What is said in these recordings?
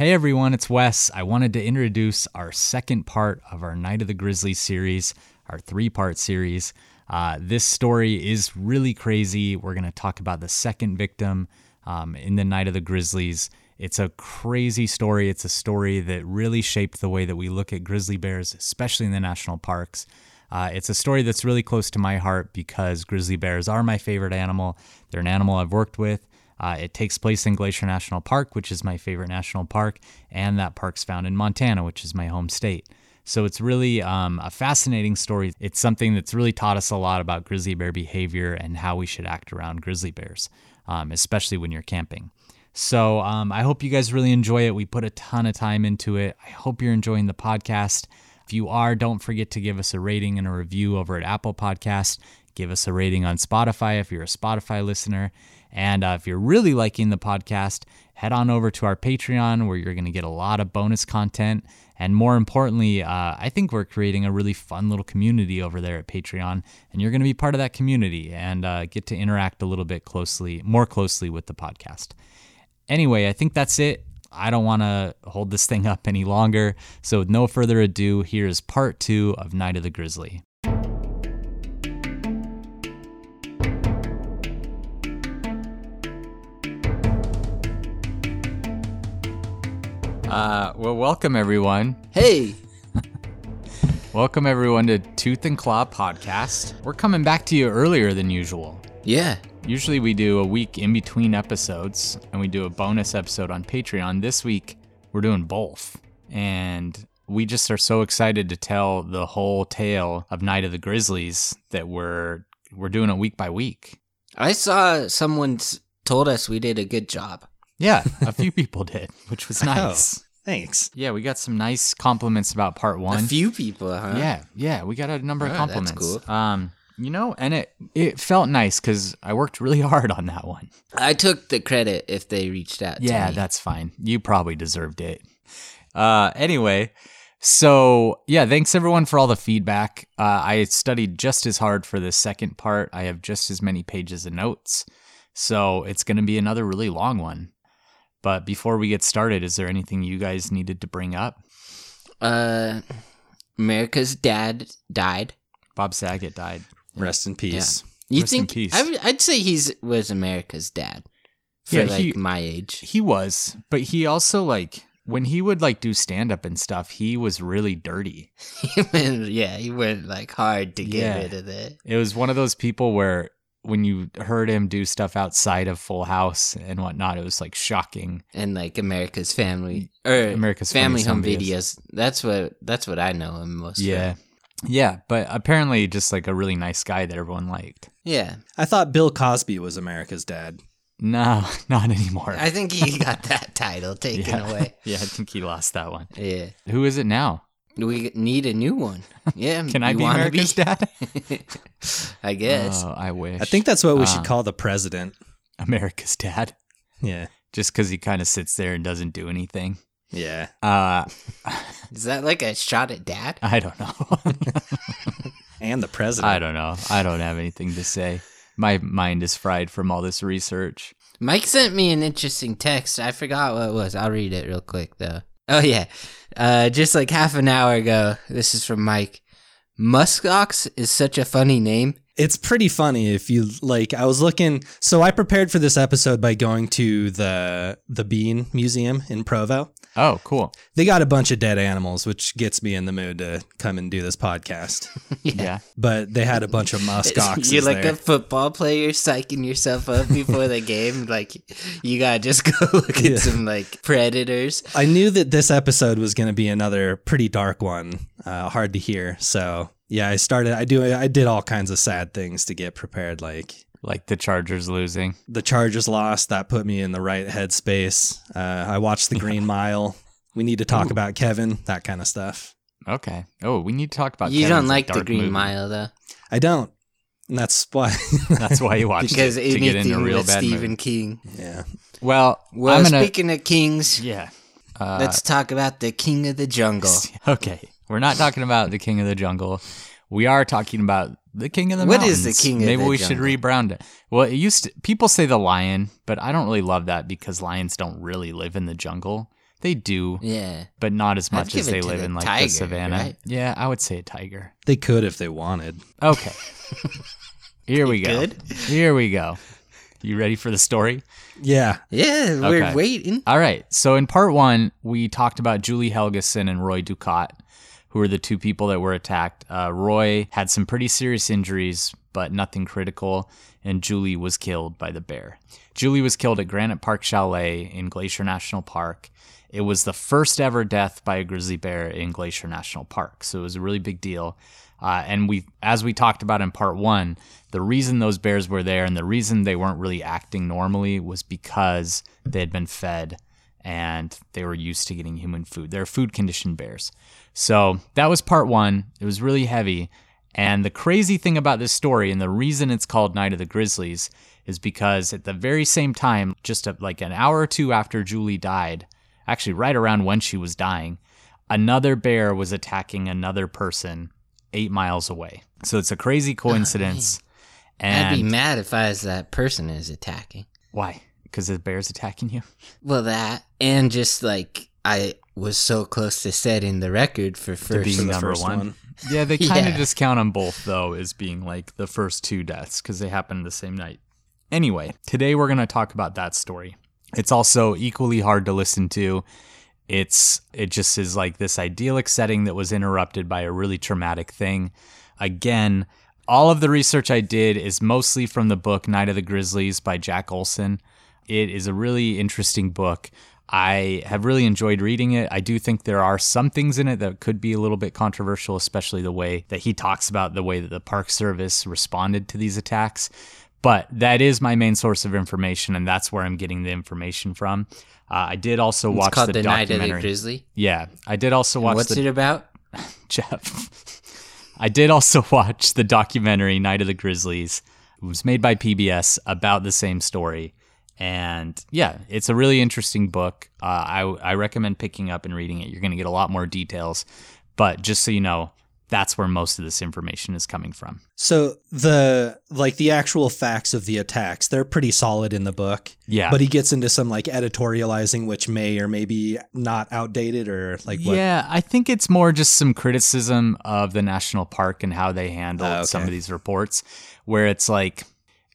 Hey everyone, it's Wes. I wanted to introduce our second part of our Night of the Grizzlies series, our three part series. Uh, this story is really crazy. We're going to talk about the second victim um, in the Night of the Grizzlies. It's a crazy story. It's a story that really shaped the way that we look at grizzly bears, especially in the national parks. Uh, it's a story that's really close to my heart because grizzly bears are my favorite animal. They're an animal I've worked with. Uh, it takes place in Glacier National Park, which is my favorite national park, and that park's found in Montana, which is my home state. So it's really um, a fascinating story. It's something that's really taught us a lot about grizzly bear behavior and how we should act around grizzly bears, um, especially when you're camping. So um, I hope you guys really enjoy it. We put a ton of time into it. I hope you're enjoying the podcast. If you are, don't forget to give us a rating and a review over at Apple Podcast. Give us a rating on Spotify if you're a Spotify listener. And uh, if you're really liking the podcast, head on over to our Patreon where you're going to get a lot of bonus content. And more importantly, uh, I think we're creating a really fun little community over there at Patreon. And you're going to be part of that community and uh, get to interact a little bit closely, more closely with the podcast. Anyway, I think that's it. I don't want to hold this thing up any longer. So, with no further ado, here is part two of Night of the Grizzly. Uh, well, welcome everyone. Hey, Welcome everyone to Tooth and Claw Podcast. We're coming back to you earlier than usual. yeah, Usually we do a week in between episodes and we do a bonus episode on Patreon. This week we're doing both. And we just are so excited to tell the whole tale of Night of the Grizzlies that we're we're doing it week by week. I saw someone told us we did a good job. Yeah, a few people did, which was nice. Oh, thanks. Yeah, we got some nice compliments about part one. A few people, huh? Yeah, yeah, we got a number of Oh, that's compliments. cool. Um, you know, and it it felt nice because I worked really hard on that one. I took the credit if they reached out. Yeah, to me. that's fine. You probably deserved it. Uh, anyway, so yeah, thanks everyone for all the feedback. Uh, I studied just as hard for the second part. I have just as many pages of notes, so it's going to be another really long one. But before we get started, is there anything you guys needed to bring up? Uh, America's dad died. Bob Saget died. Rest in peace. You Rest in think? peace. I would, I'd say he's was America's dad for Yeah, like he- my age. He was, but he also like when he would like do stand up and stuff, he was really dirty. He went, yeah, he went like hard to get Yeah. rid of it. It was one of those people where when you heard him do stuff outside of Full House and whatnot, it was like shocking. And like America's family or America's family home Home videos. That's what that's what I know him most. Yeah. for. Yeah, but apparently just like a really nice guy that everyone liked. yeah. I thought Bill Cosby was America's dad. No, not anymore. I think he got that title taken yeah. away. yeah, I think he lost that one. Yeah. Who is it now? We need a new one. Yeah. Can I be wanna America's dad? I guess. Oh, I wish. I think that's what we Um, should call the president. America's dad. Yeah. Just because he kind of sits there and doesn't do anything. Yeah. Uh, Is that like a shot at dad? I don't know. And the president. I don't know. I don't have anything to say. My mind is fried from all this research. Mike sent me an interesting text. I forgot what it was. I'll read it real quick though. Oh yeah. Uh just like half an hour ago. This is from Mike. Muskox is such a funny name. It's pretty funny if you like I was looking so I prepared for this episode by going to the the Bean Museum in Provo. Oh, cool. They got a bunch of dead animals, which gets me in the mood to come and do this podcast. Yeah. But they had a bunch of muskoxes You're like there. a football player psyching yourself up before the game. Like you gotta just go look at Yeah. some like predators. I knew that this episode was going to be another pretty dark one, uh, hard to hear. So yeah, I started. I do. I did all kinds of sad things to get prepared. Like Like the Chargers losing. the Chargers lost, that put me in the right headspace. Uh, I watched the Green Mile. We need to talk about Kevin, that kind of stuff. Okay. Oh, we need to talk about. you Kevin's, don't like the Green movie. Mile though, I don't. And that's why. That's why you watch because it to get anything into real with bad Stephen mood. King. yeah. Well, Well, I'm gonna. speaking of kings, yeah. Uh, let's talk about the King of the Jungle. Okay, we're not talking about the King of the Jungle. We are talking about the King of the What Mountains. is the King of the jungle? Maybe the we should Jungle? rebrand it. Well, it used to, people say the lion, but I don't really love that because lions don't really live in the jungle. They do, Yeah. but not as I'd much as it they to live the in like tiger, the savannah. right? Yeah, I would say a tiger. They could if they wanted. Okay. Here we go. Good. Here we go. You ready for the story? Yeah. Yeah, we're Okay. waiting. All right. So in part one, we talked about Julie Helgeson and Roy Ducat, who were the two people that were attacked. Uh, Roy had some pretty serious injuries, but nothing critical, and Julie was killed by the bear. Julie was killed at Granite Park Chalet in Glacier National Park. It was the first ever death by a grizzly bear in Glacier National Park, so it was a really big deal. Uh, and we, as we talked about in part one, the reason those bears were there and the reason they weren't really acting normally was because they had been fed and they were used to getting human food. They're food conditioned bears. So that was part one. It was really heavy. And the crazy thing about this story and the reason it's called Night of the Grizzlies is because at the very same time, just a, like an hour or two after Julie died, actually right around when she was dying, another bear was attacking another person eight miles away. So it's a crazy oh, coincidence. and I'd be mad if I was that person is attacking. why? Because the bear's attacking you? Well, that and just like I was so close to setting the record for first. being For number first one. one. Yeah, they kind of Yeah. just count them both though as being like the first two deaths because they happened the same night. Anyway, today we're going to talk about that story. It's also equally hard to listen to. It's it just is like this idyllic setting that was interrupted by a really traumatic thing. Again, all of the research I did is mostly from the book Night of the Grizzlies by Jack Olsen. It is a really interesting book. I have really enjoyed reading it. I do think there are some things in it that could be a little bit controversial, especially the way that he talks about the way that the Park Service responded to these attacks. But that is my main source of information, and that's where I'm getting the information from. Uh, I did also It's watch called the, the, Night of the documentary. Grizzly. yeah, I did also watch What's the it about? Jeff. I did also watch the documentary Night of the Grizzlies. It was made by PBS about the same story. And yeah, it's a really interesting book. Uh, I, I recommend picking up and reading it. You're going to get a lot more details. But just so you know, that's where most of this information is coming from. So the like the actual facts of the attacks, they're pretty solid in the book. Yeah. But he gets into some like editorializing which may or may be not outdated or like what Yeah, I think it's more just some criticism of the national park and how they handled Ah, okay. some of these reports, where it's like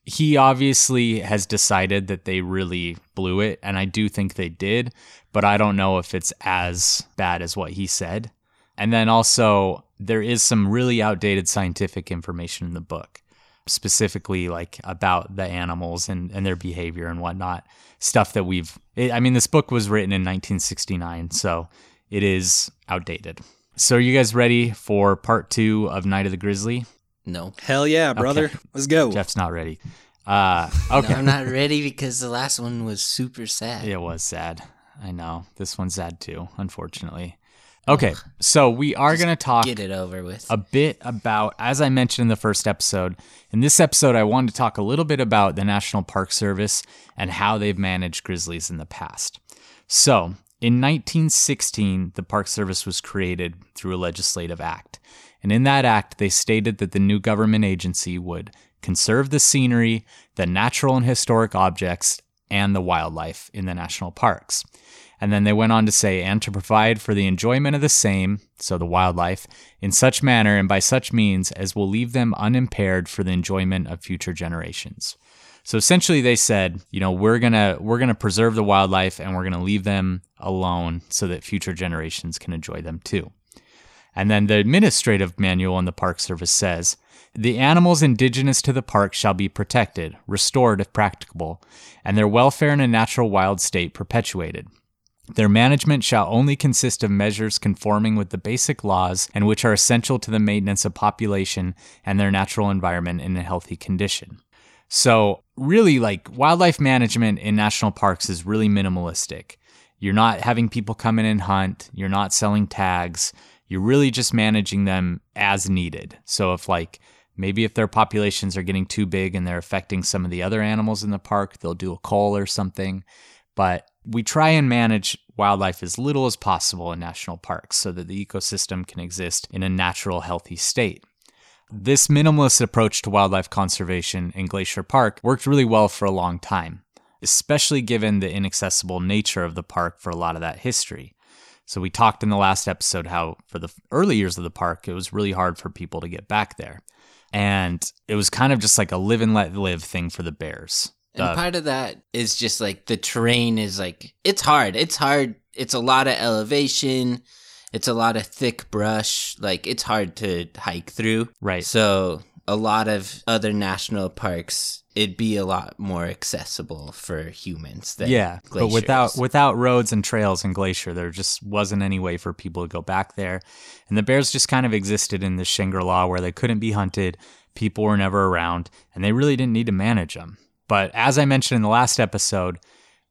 he obviously has decided that they really blew it, and I do think they did, but I don't know if it's as bad as what he said. And then also, there is some really outdated scientific information in the book, specifically like about the animals and, and their behavior and whatnot. Stuff that we've, it, I mean, this book was written in 1969, so it is outdated. So, are you guys ready for part two of Night of the Grizzly? No. Hell yeah, brother. Let's go. Jeff's not ready. Uh, okay. No, I'm not ready because the last one was super sad. It was sad. I know. This one's sad too, unfortunately. Okay, so we are going to talk Get it over with. a bit about, as I mentioned in the first episode, in this episode, I wanted to talk a little bit about the National Park Service and how they've managed grizzlies in the past. So, in 1916, the Park Service was created through a legislative act. And in that act, they stated that the new government agency would conserve the scenery, the natural and historic objects, and the wildlife in the national parks. And then they went on to say, and to provide for the enjoyment of the same, so the wildlife, in such manner and by such means as will leave them unimpaired for the enjoyment of future generations. So essentially they said, you know, we're going to we're going to preserve the wildlife and we're going to leave them alone so that future generations can enjoy them too. And then the administrative manual in the Park Service says the animals indigenous to the park shall be protected, restored if practicable, and their welfare in a natural wild state perpetuated. Their management shall only consist of measures conforming with the basic laws and which are essential to the maintenance of population and their natural environment in a healthy condition. So, really, like wildlife management in national parks is really minimalistic. You're not having people come in and hunt, you're not selling tags, you're really just managing them as needed. So, if like maybe if their populations are getting too big and they're affecting some of the other animals in the park, they'll do a call or something. But we try and manage wildlife as little as possible in national parks so that the ecosystem can exist in a natural, healthy state. This minimalist approach to wildlife conservation in Glacier Park worked really well for a long time. especially given the inaccessible nature of the park for a lot of that history. So, we talked in the last episode how for the early years of the park, it was really hard for people to get back there. And it was kind of just like a live and let live thing for the bears. And Uh, part of that is just like the terrain is like it's hard. It's hard. It's a lot of elevation. It's a lot of thick brush. Like it's hard to hike through. right. So a lot of other national parks, it'd be a lot more accessible for humans than yeah, but without without roads and trails and Glacier, there just wasn't any way for people to go back there, and the bears just kind of existed in this Shangri-La where they couldn't be hunted, people were never around, and they really didn't need to manage them. But as I mentioned in the last episode,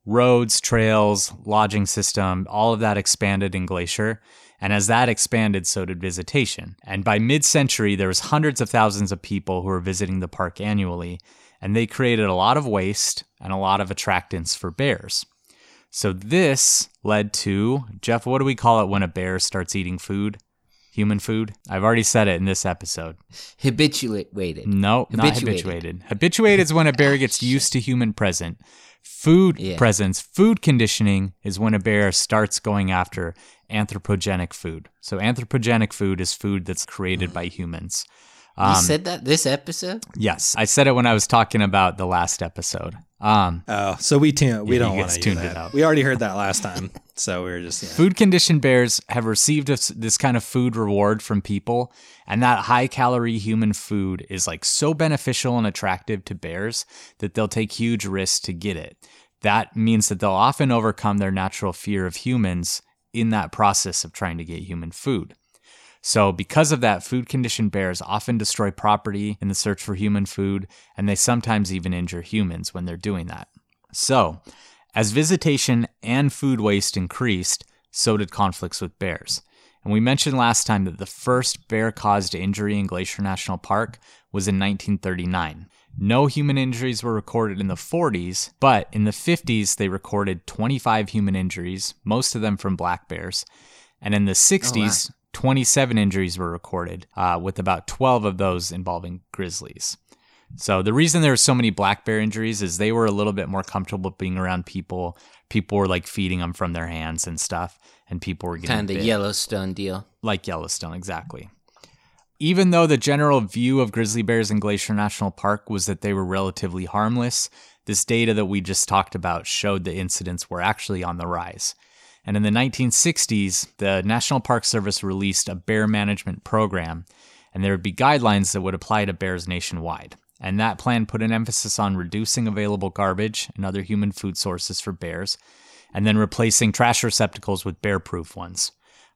roads, trails, lodging system, all of that expanded in Glacier. And as that expanded, so did visitation. And by mid-century, there was hundreds of thousands of people who were visiting the park annually, and they created a lot of waste and a lot of attractants for bears. So this led to Jeff, what do we call it when a bear starts eating food? Human food? I've already said it in this episode. habituated. No, not Habituated. habituated. Habituated is when a bear oh, gets used to human present. Food Yeah. presence, food conditioning is when a bear starts going after anthropogenic food. So anthropogenic food is food that's created mm. by humans. You Um, said that this episode? yes, I said it when I was talking about the last episode. Um, Oh, so we tune. We Yeah, don't you want to tuned tuned it out. We already heard that last time, so we were just yeah. Food conditioned bears have received this, this kind of food reward from people, and that high calorie human food is like so beneficial and attractive to bears that they'll take huge risks to get it. That means that they'll often overcome their natural fear of humans in that process of trying to get human food. So, because of that, food conditioned bears often destroy property in the search for human food, and they sometimes even injure humans when they're doing that. So, as visitation and food waste increased, so did conflicts with bears. And we mentioned last time that the first bear caused injury in Glacier National Park was in 1939. No human injuries were recorded in the 40s, but in the 50s, they recorded 25 human injuries, most of them from black bears. And in the 60s, 27 injuries were recorded, uh, with about 12 of those involving grizzlies. So the reason there were so many black bear injuries is they were a little bit more comfortable being around people. People were like feeding them from their hands and stuff, and people were getting Kind of. Yellowstone deal. like Yellowstone, exactly. Even though the general view of grizzly bears in Glacier National Park was that they were relatively harmless, this data that we just talked about showed the incidents were actually on the rise. And in the 1960s, the National Park Service released a bear management program, and there would be guidelines that would apply to bears nationwide. And that plan put an emphasis on reducing available garbage and other human food sources for bears, and then replacing trash receptacles with bear proof ones.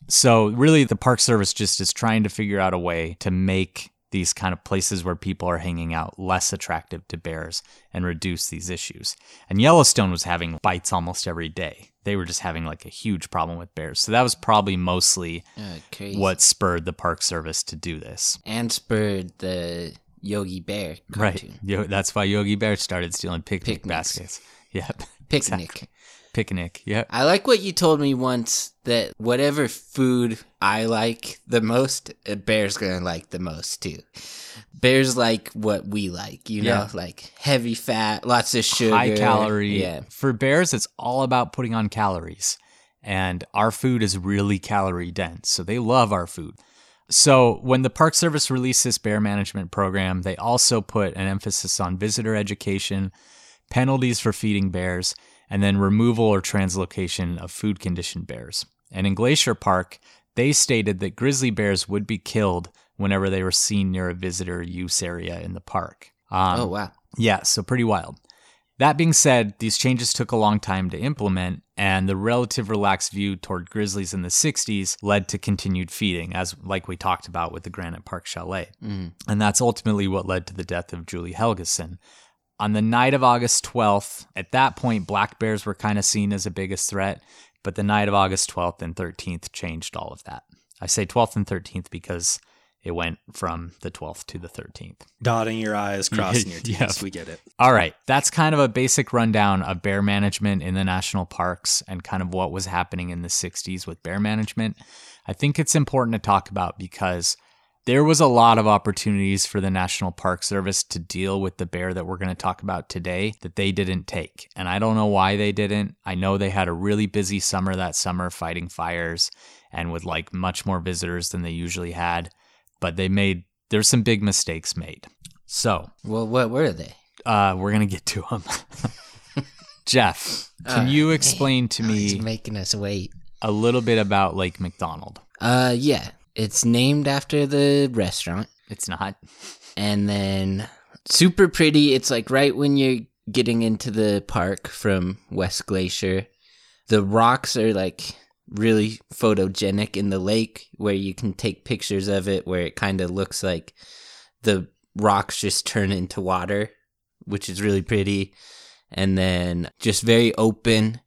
So really the Park Service just is trying to figure out a way to make these kind of places where people are hanging out less attractive to bears and reduce these issues. And Yellowstone was having bites almost every day. They were just having like a huge problem with bears. So that was probably mostly Uh, what spurred the Park Service to do this. And spurred the Yogi Bear cartoon. Right. Yo, that's why Yogi Bear started stealing picnic Picnics. baskets. Yep. Picnic. Exactly. Picnic. Yep. I like what you told me once that whatever food I like the most, a bear's gonna like the most too. Bears like what we like, you know, Yeah. like heavy fat, lots of sugar, high calorie. Yeah, For bears, it's all about putting on calories. And our food is really calorie dense. So they love our food. So when the Park Service released this bear management program, they also put an emphasis on visitor education, penalties for feeding bears, and then removal or translocation of food conditioned bears. And in Glacier Park, they stated that grizzly bears would be killed whenever they were seen near a visitor use area in the park. Um, oh wow. yeah, so pretty wild. That being said, these changes took a long time to implement, and the relative relaxed view toward grizzlies in the 60s led to continued feeding, as like we talked about with the Granite Park Chalet. Mm. And that's ultimately what led to the death of Julie Helgeson. On the night of August 12th, at that point, black bears were kind of seen as the biggest threat, but the night of August 12th and 13th changed all of that. I say 12th and 13th because it went from the 12th to the 13th. Dotting your I's, crossing your T's. Yep. We get it. All right, that's kind of a basic rundown of bear management in the national parks and kind of what was happening in the 60s with bear management. I think it's important to talk about because there was a lot of opportunities for the National Park Service to deal with the bear that we're going to talk about today that they didn't take. And I don't know why they didn't. I know they had a really busy summer that summer fighting fires and with like much more visitors than they usually had, but they made there's some big mistakes made. So, Well, what were they? uh, we're going to get to them. Jeff, can Uh, you explain to He's me making us wait. a little bit about Lake McDonald? Uh, yeah. It's named after the restaurant. It's not. and then super pretty. It's like right when you're getting into the park from West Glacier. The rocks are like really photogenic in the lake where you can take pictures of it where it kind of looks like the rocks just turn into water, which is really pretty. And then just very open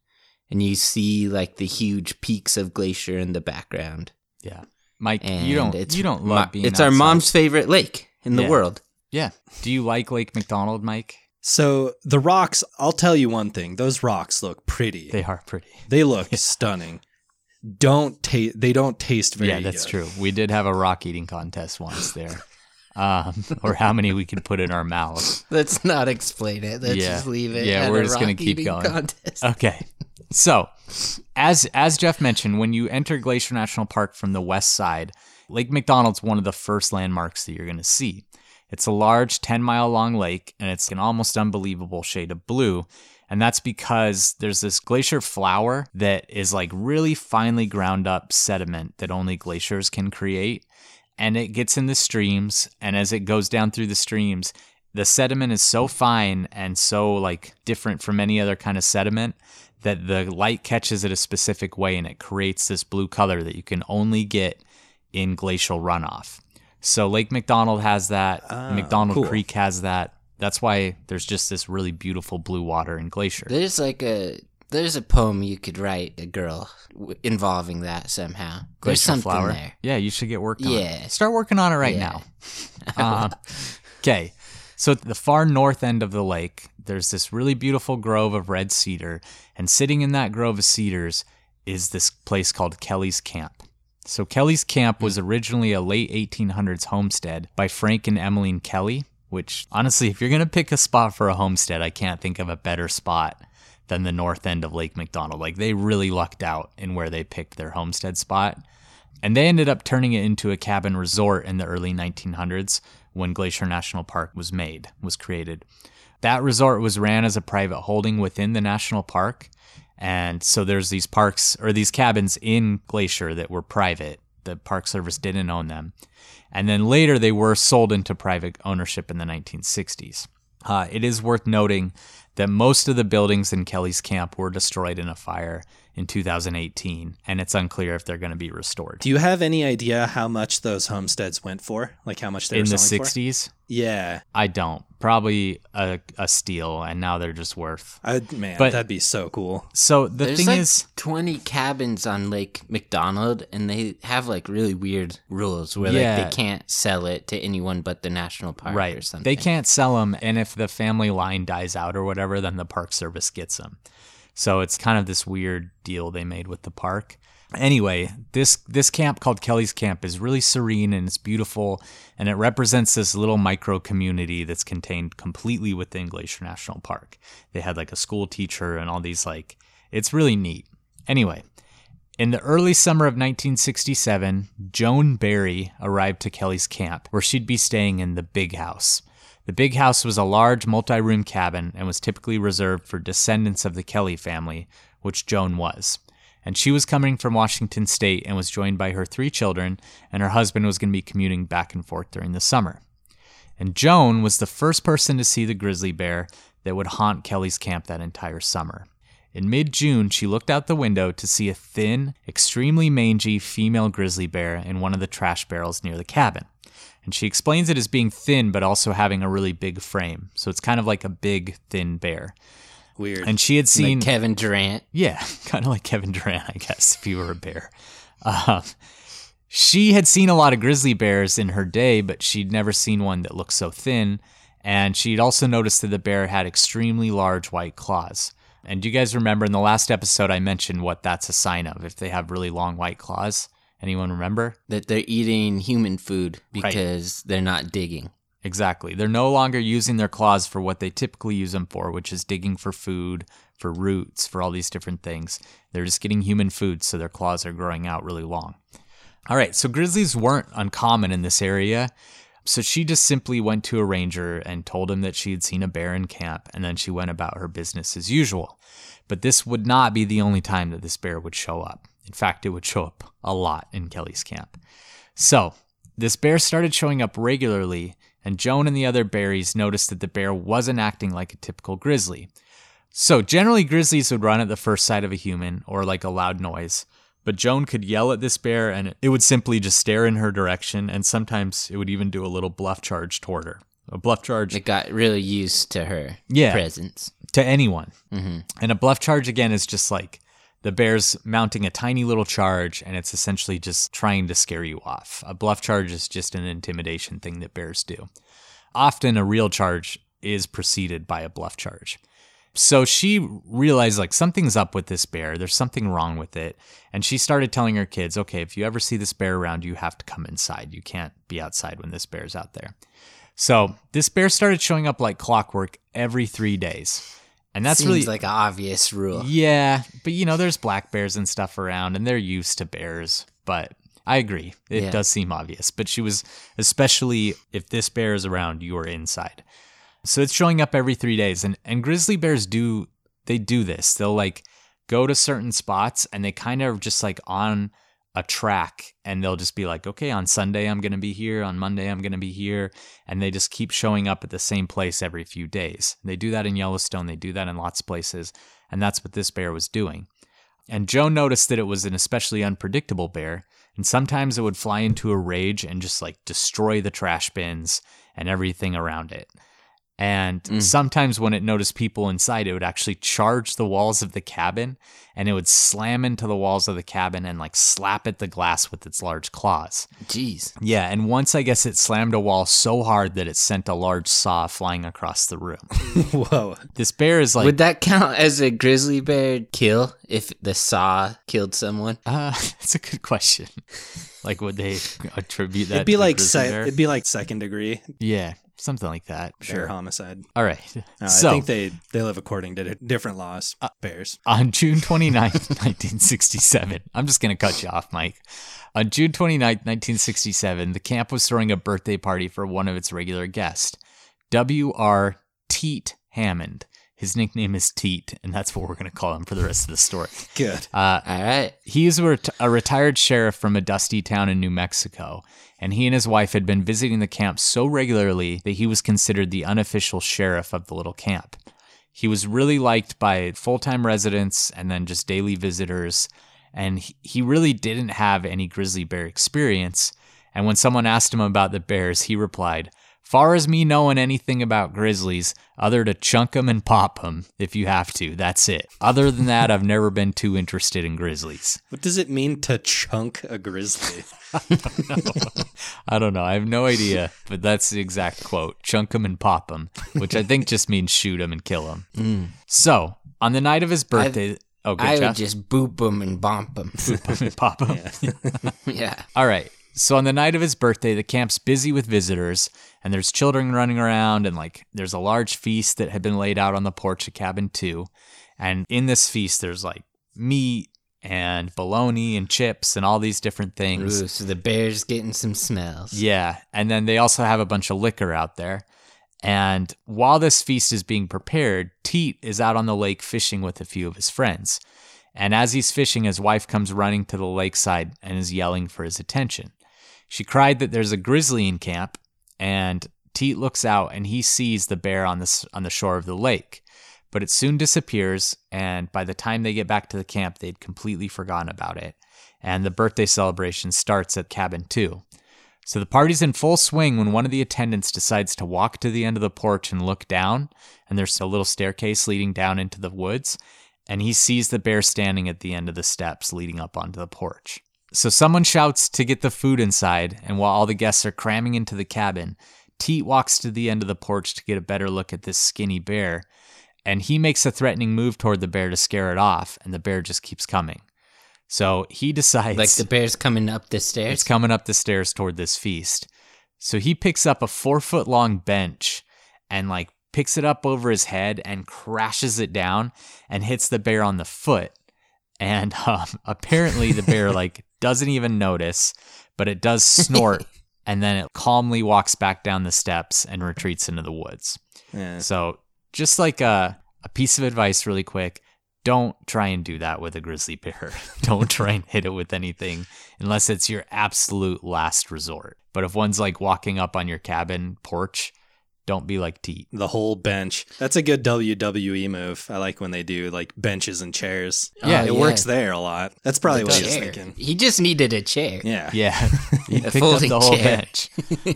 and you see like the huge peaks of glacier in the background. Yeah. Mike, And you don't it's you don't my- love being It's our mom's favorite lake in the world. Yeah. Do you like Lake McDonald, Mike? So the rocks, I'll tell you one thing. Those rocks look pretty. They are pretty. They look stunning. Don't taste. They don't taste very. yeah, that's good. true. We did have a rock eating contest once there. Um, or how many we could put in our mouths. Let's not explain it. Let's Yeah. just leave it. Yeah, at we're a just gonna rock keep eating going. Contest. Okay. So, as as Jeff mentioned, when you enter Glacier National Park from the west side, Lake McDonald's one of the first landmarks that you're going to see. It's a large 10 mile long lake and it's an almost unbelievable shade of blue. And that's because there's this glacier flour that is like really finely ground up sediment that only glaciers can create. And it gets in the streams. And as it goes down through the streams, the sediment is so fine and so like different from any other kind of sediment that the light catches it a specific way and it creates this blue color that you can only get in glacial runoff. So Lake McDonald has that, Ah, McDonald cool. Creek has that. That's why there's just this really beautiful blue water in Glacier. There's like a there's a poem you could write a girl w- involving that somehow. There's Glacier something flower. there. Yeah, you should get worked on. Yeah. it. Start working on it right Yeah. now. Um, okay. So at the far north end of the lake, there's this really beautiful grove of red cedar, and sitting in that grove of cedars is this place called Kelly's Camp. So Kelly's Camp was hmm. originally a late 1800s homestead by Frank and Emmeline Kelly, which honestly, if you're going to pick a spot for a homestead, I can't think of a better spot than the north end of Lake McDonald. Like they really lucked out in where they picked their homestead spot. And they ended up turning it into a cabin resort in the early 1900s when Glacier National Park was made, was created. That resort was ran as a private holding within the national park. And so there's these parks or these cabins in Glacier that were private. The Park Service didn't own them. And then later they were sold into private ownership in the 1960s. Uh, it is worth noting that most of the buildings in Kelly's camp were destroyed in a fire in 2018, and it's unclear if they're going to be restored. Do you have any idea how much those homesteads went for? Like how much they in were the 60s, for? Yeah. I don't. Probably a, a steal, and now they're just worth. I, man, But- that'd be so cool. So the There's thing like is, 20 cabins on Lake McDonald, and they have like really weird rules where Yeah. like they can't sell it to anyone but the national park right? or right? something. They can't sell them, and if the family line dies out or whatever, then the Park Service gets them. So it's kind of this weird deal they made with the park. Anyway, this this camp called Kelly's Camp is really serene and it's beautiful, and it represents this little micro community that's contained completely within Glacier National Park. They had like a school teacher and all these like, it's really neat. Anyway, in the early summer of 1967, Joan Barry arrived to Kelly's camp, where she'd be staying in the Big House. The Big House was a large multi room cabin and was typically reserved for descendants of the Kelly family, which Joan was. And she was coming from Washington State and was joined by her three children, and her husband was going to be commuting back and forth during the summer. And Joan was the first person to see the grizzly bear that would haunt Kelly's camp that entire summer. In mid June, she looked out the window to see a thin, extremely mangy female grizzly bear in one of the trash barrels near the cabin. And she explains it as being thin, but also having a really big frame. So it's kind of like a big, thin bear. Weird. And she had seen. like Kevin Durant. Yeah, kind of like Kevin Durant, I guess, if you were a bear. Um, she had seen a lot of grizzly bears in her day, but she'd never seen one that looked so thin. And she'd also noticed that the bear had extremely large white claws. And do you guys remember in the last episode I mentioned what that's a sign of if they have really long white claws? Anyone remember? That they're eating human food because they're not digging. Exactly. They're no longer using their claws for what they typically use them for, which is digging for food, for roots, for all these different things. They're just getting human food, so their claws are growing out really long. All right, so grizzlies weren't uncommon in this area. So she just simply went to a ranger and told him that she had seen a bear in camp, and then she went about her business as usual. But this would not be the only time that this bear would show up. In fact, it would show up a lot in Kelly's camp. So this bear started showing up regularly, and Joan and the other berries noticed that the bear wasn't acting like a typical grizzly. So generally, grizzlies would run at the first sight of a human or like a loud noise. But Joan could yell at this bear and it would simply just stare in her direction, and sometimes it would even do a little bluff charge toward her. A bluff charge It got really used to her Yeah. presence. to anyone. hmm And a bluff charge again is just like the bear's mounting a tiny little charge and it's essentially just trying to scare you off. A bluff charge is just an intimidation thing that bears do. Often a real charge is preceded by a bluff charge. So she realized like something's up with this bear. There's something wrong with it. And she started telling her kids, okay, if you ever see this bear around, you have to come inside. You can't be outside when this bear's out there. So this bear started showing up like clockwork every three days. And that's Seems really like an obvious rule. yeah, but you know, there's black bears and stuff around, and they're used to bears. But I agree, it Yeah. does seem obvious. But she was, especially if this bear is around, you are inside. So it's showing up every three days, and and grizzly bears do they do this? They'll like go to certain spots, and they kind of just like on a track, and they'll just be like, okay, on Sunday I'm gonna be here, on Monday I'm gonna be here, and they just keep showing up at the same place every few days. They do that in Yellowstone, they do that in lots of places, and that's what this bear was doing. And Joe noticed that it was an especially unpredictable bear, and sometimes it would fly into a rage and just like destroy the trash bins and everything around it. And sometimes when it noticed people inside, it would actually charge the walls of the cabin and it would slam into the walls of the cabin and like slap at the glass with its large claws. Jeez. Yeah, and once I guess it slammed a wall so hard that it sent a large saw flying across the room. Whoa. This bear is like Would that count as a grizzly bear kill if the saw killed someone? Uh, that's a good question. Like, would they attribute that? It'd be to like se- it'd be like second degree yeah, something like that. bear homicide. All right. No, so I think they they live according to different laws. Uh, bears. on June 29th, 1967, I'm just gonna cut you off, Mike. On June 29th, 1967, the camp was throwing a birthday party for one of its regular guests, W.R. Teat Hammond. His nickname is Teat, and that's what we're gonna call him for the rest of the story. Good. Uh, All right. He is a, ret- a retired sheriff from a dusty town in New Mexico, and he and his wife had been visiting the camp so regularly that he was considered the unofficial sheriff of the little camp. He was really liked by full time residents and then just daily visitors, and he really didn't have any grizzly bear experience. And when someone asked him about the bears, he replied, Far as me knowing anything about grizzlies, other to chunk 'em and pop 'em if you have to, that's it. Other than that, I've never been too interested in grizzlies. What does it mean to chunk a grizzly? I don't know. I have no idea, but that's the exact quote. Chunk 'em and pop 'em, which I think just means shoot 'em and kill 'em. Mm. So, on the night of his birthday, oh, good I would just boop them and bump them. pop 'em. yeah. All right. So on the night of his birthday, the camp's busy with visitors, and there's children running around, and like there's a large feast that had been laid out on the porch of cabin two. And in this feast, there's like meat and bologna and chips and all these different things. Ooh, so the bear's getting some smells. Yeah. And then they also have a bunch of liquor out there. And while this feast is being prepared, Teat is out on the lake fishing with a few of his friends. And as he's fishing, his wife comes running to the lakeside and is yelling for his attention. She cried that there's a grizzly in camp, and Teat looks out and he sees the bear on the, on the shore of the lake. But it soon disappears, and by the time they get back to the camp, they'd completely forgotten about it. And the birthday celebration starts at cabin two. So the party's in full swing when one of the attendants decides to walk to the end of the porch and look down, and there's a little staircase leading down into the woods, and he sees the bear standing at the end of the steps leading up onto the porch. So someone shouts to get the food inside, and while all the guests are cramming into the cabin, Teat walks to the end of the porch to get a better look at this skinny bear, and he makes a threatening move toward the bear to scare it off, and the bear just keeps coming. So he decides Like the bear's coming up the stairs. it's coming up the stairs toward this feast. So he picks up a four foot long bench and like picks it up over his head and crashes it down and hits the bear on the foot. And um, apparently the bear like doesn't even notice, but it does snort and then it calmly walks back down the steps and retreats into the woods. Yeah. So just like a, a piece of advice really quick, don't try and do that with a grizzly bear. don't try and hit it with anything unless it's your absolute last resort. But if one's like walking up on your cabin porch, don't be like Teat. The whole bench. That's a good WWE move. I like when they do like benches and chairs. Yeah, it yeah. works there a lot. That's probably what he was thinking. He just needed a chair. Yeah. Yeah, he A picked up the whole chair. bench.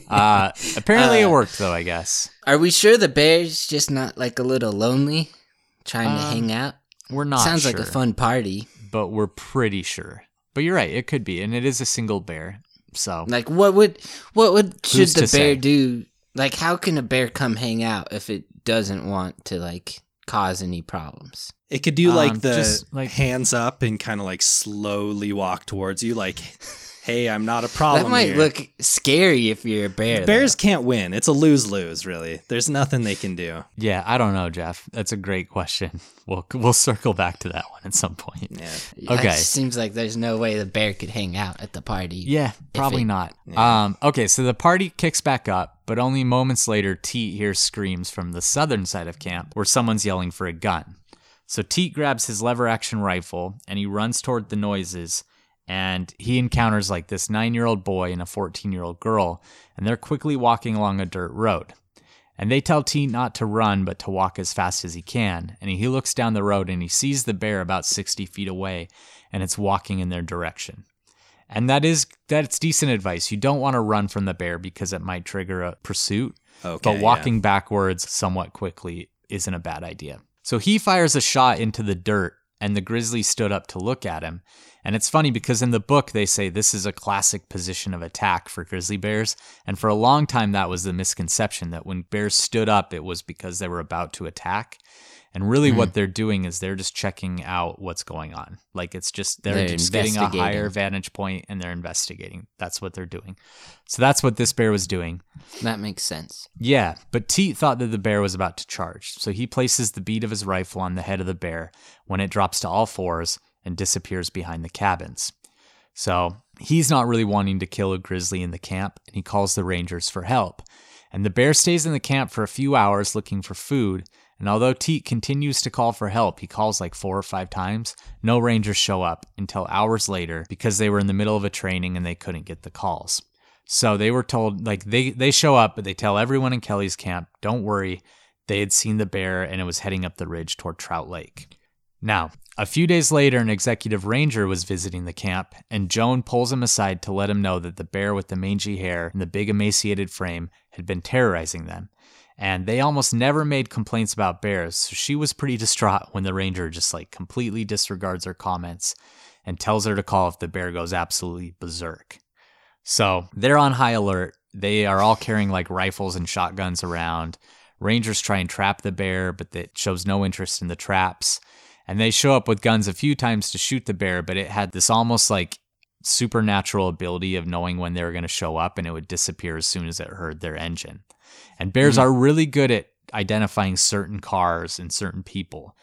Uh, apparently, it Uh, worked though. I guess Are we sure the bear's just not like a little lonely, trying to Um, hang out? we're not. Sounds like a fun party. but we're pretty sure. But you're right; it could be, and it is a single bear. So Like what would what would should Who's the bear say? do? Like how can a bear come hang out if it doesn't want to like cause any problems? It could do like Um, the just, like- hands up and kind of like slowly walk towards you, like, "Hey, I'm not a problem." that might here." look scary if you're a bear. Bears though. can't win. It's a lose lose, really. There's nothing they can do. yeah, I don't know, Jeff. That's a great question. We'll we'll circle back to that one at some point. Yeah. Okay. just seems like there's no way the bear could hang out at the party. Yeah, probably it- not. Um, okay, so the party kicks back up, but only moments later, Teet hears screams from the southern side of camp where someone's yelling for a gun. So Teet grabs his lever action rifle and he runs toward the noises. And he encounters like this nine year old boy and a 14 year old girl, and they're quickly walking along a dirt road. And they tell Teet not to run, but to walk as fast as he can. And he looks down the road and he sees the bear about 60 feet away, and it's walking in their direction. And that is that's decent advice. You don't want to run from the bear because it might trigger a pursuit. Okay. but yeah. walking backwards somewhat quickly isn't a bad idea. So he fires a shot into the dirt and the grizzly stood up to look at him. And it's funny because in the book they say this is a classic position of attack for grizzly bears, and for a long time that was the misconception that when bears stood up it was because they were about to attack. And really Hmm. what they're doing is they're just checking out what's going on. Like it's just they're, They're just getting a higher vantage point and they're investigating. That's what they're doing. So that's what this bear was doing. That makes sense. Yeah, but Teet thought that the bear was about to charge, so he places the bead of his rifle on the head of the bear when it drops to all fours and disappears behind the cabins. So he's not really wanting to kill a grizzly in the camp, and he calls the rangers for help. And the bear stays in the camp for a few hours looking for food, and although Teet continues to call for help, he calls like four or five times, no rangers show up until hours later because they were in the middle of a training and they couldn't get the calls. So they were told like they they show up, but they tell everyone in Kelly's camp, "Don't worry, they had seen the bear and it was heading up the ridge toward Trout Lake." Now, a few days later, an executive ranger was visiting the camp, and Joan pulls him aside to let him know that the bear with the mangy hair and the big emaciated frame had been terrorizing them. And they almost never made complaints about bears, so she was pretty distraught when the ranger just like completely disregards her comments and tells her to call if the bear goes absolutely berserk. So they're on high alert. They are all carrying like rifles and shotguns around. Rangers try and trap the bear, but it shows no interest in the traps. And they show up with guns a few times to shoot the bear, but it had this almost like supernatural ability of knowing when they were going to show up and it would disappear as soon as it heard their engine. And bears mm-hmm. are really good at identifying certain cars and certain people.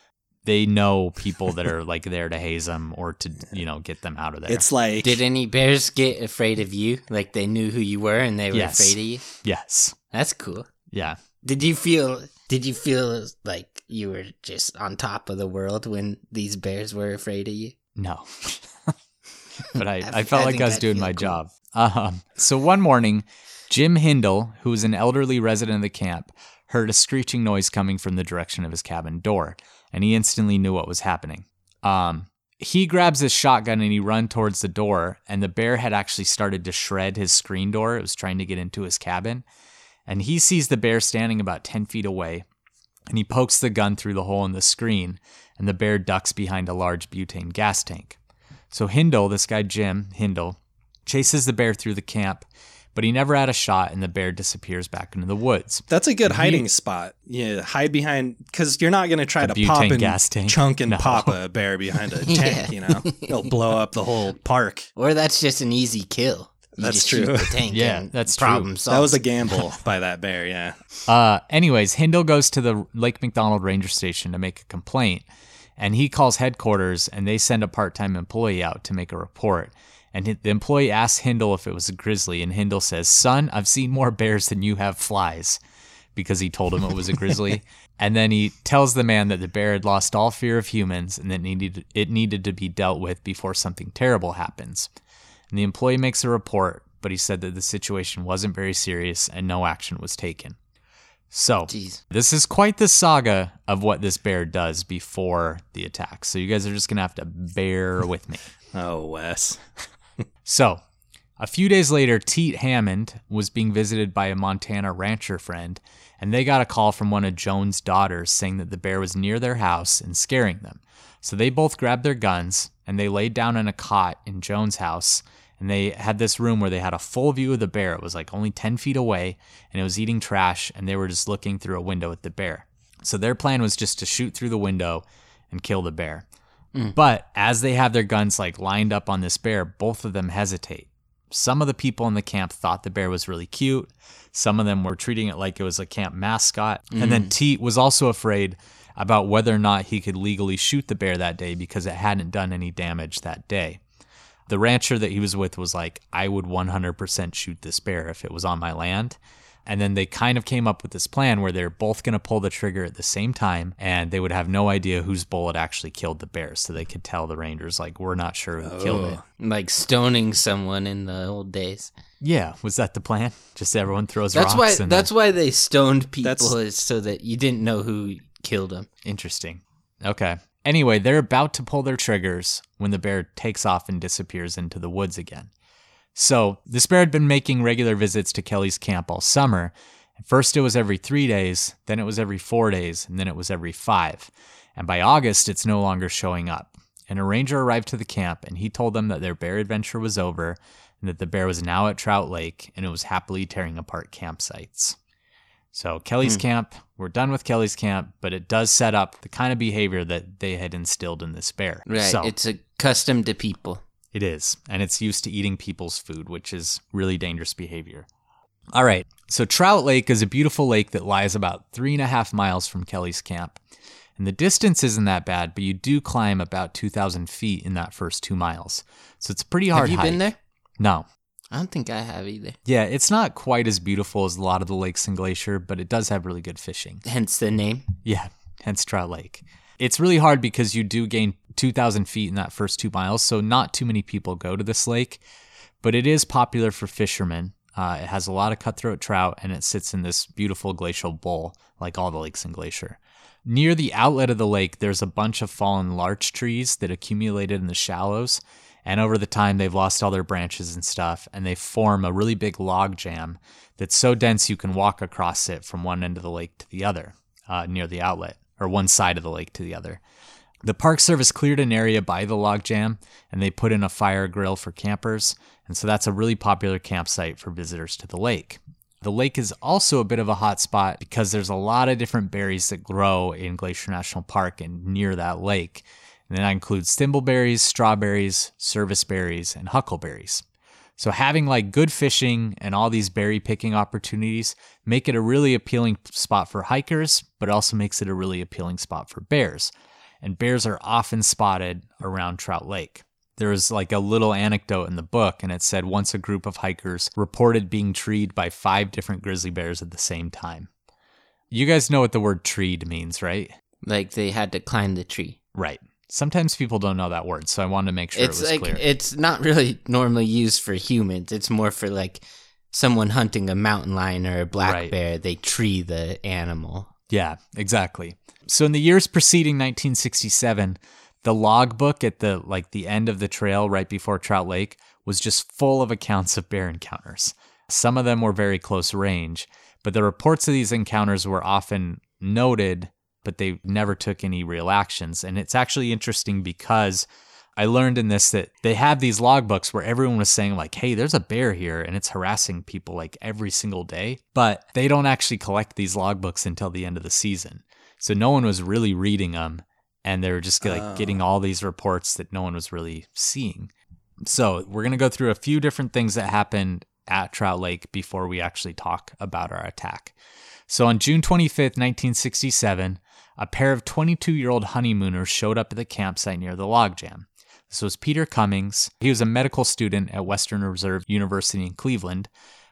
They know people that are like there to haze them or to, you know, get them out of there. It's like Did any bears get afraid of you? Like they knew who you were and they were Yes. afraid of you? yes. That's cool. Yeah. Did you feel did you feel like you were just on top of the world when these bears were afraid of you? No. but I, I I, felt I like I was doing my cool. job. Um, so one morning, Jim Hindle, who was an elderly resident of the camp, heard a screeching noise coming from the direction of his cabin door, and he instantly knew what was happening. Um, he grabs his shotgun and he runs towards the door, and the bear had actually started to shred his screen door. It was trying to get into his cabin, and he sees the bear standing about 10 feet away, and he pokes the gun through the hole in the screen, and the bear ducks behind a large butane gas tank. So Hindle, this guy Jim Hindle, chases the bear through the camp, but he never had a shot, and the bear disappears back into the woods. That's a good hiding spot. Yeah, hide behind because you're not gonna try to pop butane and gas tank? chunk and No. pop a bear behind a Yeah. tank. You know, it'll blow up the whole park. Or that's just an easy kill. You That's just true. Shoot the tank Yeah, and that's true. solved. That was a gamble by that bear. Yeah. Uh, anyways, Hindle goes to the Lake McDonald Ranger Station to make a complaint, and he calls headquarters, and they send a part-time employee out to make a report. And the employee asks Hindle if it was a grizzly, and Hindle says, "Son, I've seen more bears than you have flies," because he told him it was a grizzly. and then he tells the man that the bear had lost all fear of humans, and that needed it needed to be dealt with before something terrible happens. And the employee makes a report, but he said that the situation wasn't very serious and no action was taken. So, Jeez. this is quite the saga of what this bear does before the attack. So, you guys are just going to have to bear with me. Oh, Wes. So, a few days later, Teet Hammond was being visited by a Montana rancher friend, and they got a call from one of Joan's daughters saying that the bear was near their house and scaring them. So they both grabbed their guns and they laid down in a cot in Joan's house. And they had this room where they had a full view of the bear. It was like only 10 feet away, and it was eating trash, and they were just looking through a window at the bear. So their plan was just to shoot through the window and kill the bear. Hmm. But as they have their guns like lined up on this bear, both of them hesitate. Some of the people in the camp thought the bear was really cute. Some of them were treating it like it was a camp mascot. And then hmm. Teet was also afraid about whether or not he could legally shoot the bear that day because it hadn't done any damage that day. The rancher that he was with was like, I would 100% shoot this bear if it was on my land. And then they kind of came up with this plan where they're both going to pull the trigger at the same time and they would have no idea whose bullet actually killed the bear. So they could tell the Rangers, like, we're not sure who killed it. Oh, like stoning someone in the old days. Yeah. Was that the plan? Just everyone throws That's rocks why. and That's why they stoned people is so that you didn't know who killed them. Interesting. Okay. Anyway, they're about to pull their triggers when the bear takes off and disappears into the woods again. So, this bear had been making regular visits to Kelly's camp all summer. At first, it was every three days, then it was every four days, and then it was every five. And by August, it's no longer showing up. And a ranger arrived to the camp and he told them that their bear adventure was over and that the bear was now at Trout Lake and it was happily tearing apart campsites. So Kelly's hmm. camp, we're done with Kelly's camp, but it does set up the kind of behavior that they had instilled in this bear. Right. So It's accustomed to people. it is, and it's used to eating people's food, which is really dangerous behavior. All right, so Trout Lake is a beautiful lake that lies about three and a half miles from Kelly's camp. And the distance isn't that bad, but you do climb about 2,000 feet in that first two miles. So it's pretty hard Have you hike. been there? No. I don't think I have either. Yeah, it's not quite as beautiful as a lot of the lakes in Glacier, but it does have really good fishing. Hence the name. Yeah, hence Trout Lake. It's really hard because you do gain 2,000 feet in that first two miles, so not too many people go to this lake, but it is popular for fishermen. Uh, it has a lot of cutthroat trout and it sits in this beautiful glacial bowl, like all the lakes in Glacier. Near the outlet of the lake, there's a bunch of fallen larch trees that accumulated in the shallows. And over the time, they've lost all their branches and stuff, and they form a really big log jam that's so dense you can walk across it from one end of the lake to the other, uh, near the outlet, or one side of the lake to the other. The Park Service cleared an area by the log jam, and they put in a fire grill for campers, and so that's a really popular campsite for visitors to the lake. The lake is also a bit of a hot spot because there's a lot of different berries that grow in Glacier National Park and near that lake. And that includes thimbleberries, strawberries, service berries, and huckleberries. So having like good fishing and all these berry picking opportunities make it a really appealing spot for hikers, but also makes it a really appealing spot for bears. And bears are often spotted around Trout Lake. There's like a little anecdote in the book, and it said once a group of hikers reported being treed by five different grizzly bears at the same time. You guys know what the word treed means, right? Like they had to climb the tree. Right. Sometimes people don't know that word, so I wanted to make sure it's it was like clear. it's not really normally used for humans. It's more for like someone hunting a mountain lion or a black Right. bear. They tree the animal. Yeah, exactly. So in the years preceding 1967, the logbook at the like the end of the trail right before Trout Lake was just full of accounts of bear encounters. Some of them were very close range, but the reports of these encounters were often noted, but they never took any real actions. And it's actually interesting because I learned in this that they have these logbooks where everyone was saying, like, hey, there's a bear here and it's harassing people like every single day. But they don't actually collect these logbooks until the end of the season. So no one was really reading them and they were just like Oh. getting all these reports that no one was really seeing. So we're going to go through a few different things that happened at Trout Lake before we actually talk about our attack. So on June 25th, 1967, a pair of 22 year old honeymooners showed up at the campsite near the logjam. This was Peter Cummings. He was a medical student at Western Reserve University in Cleveland,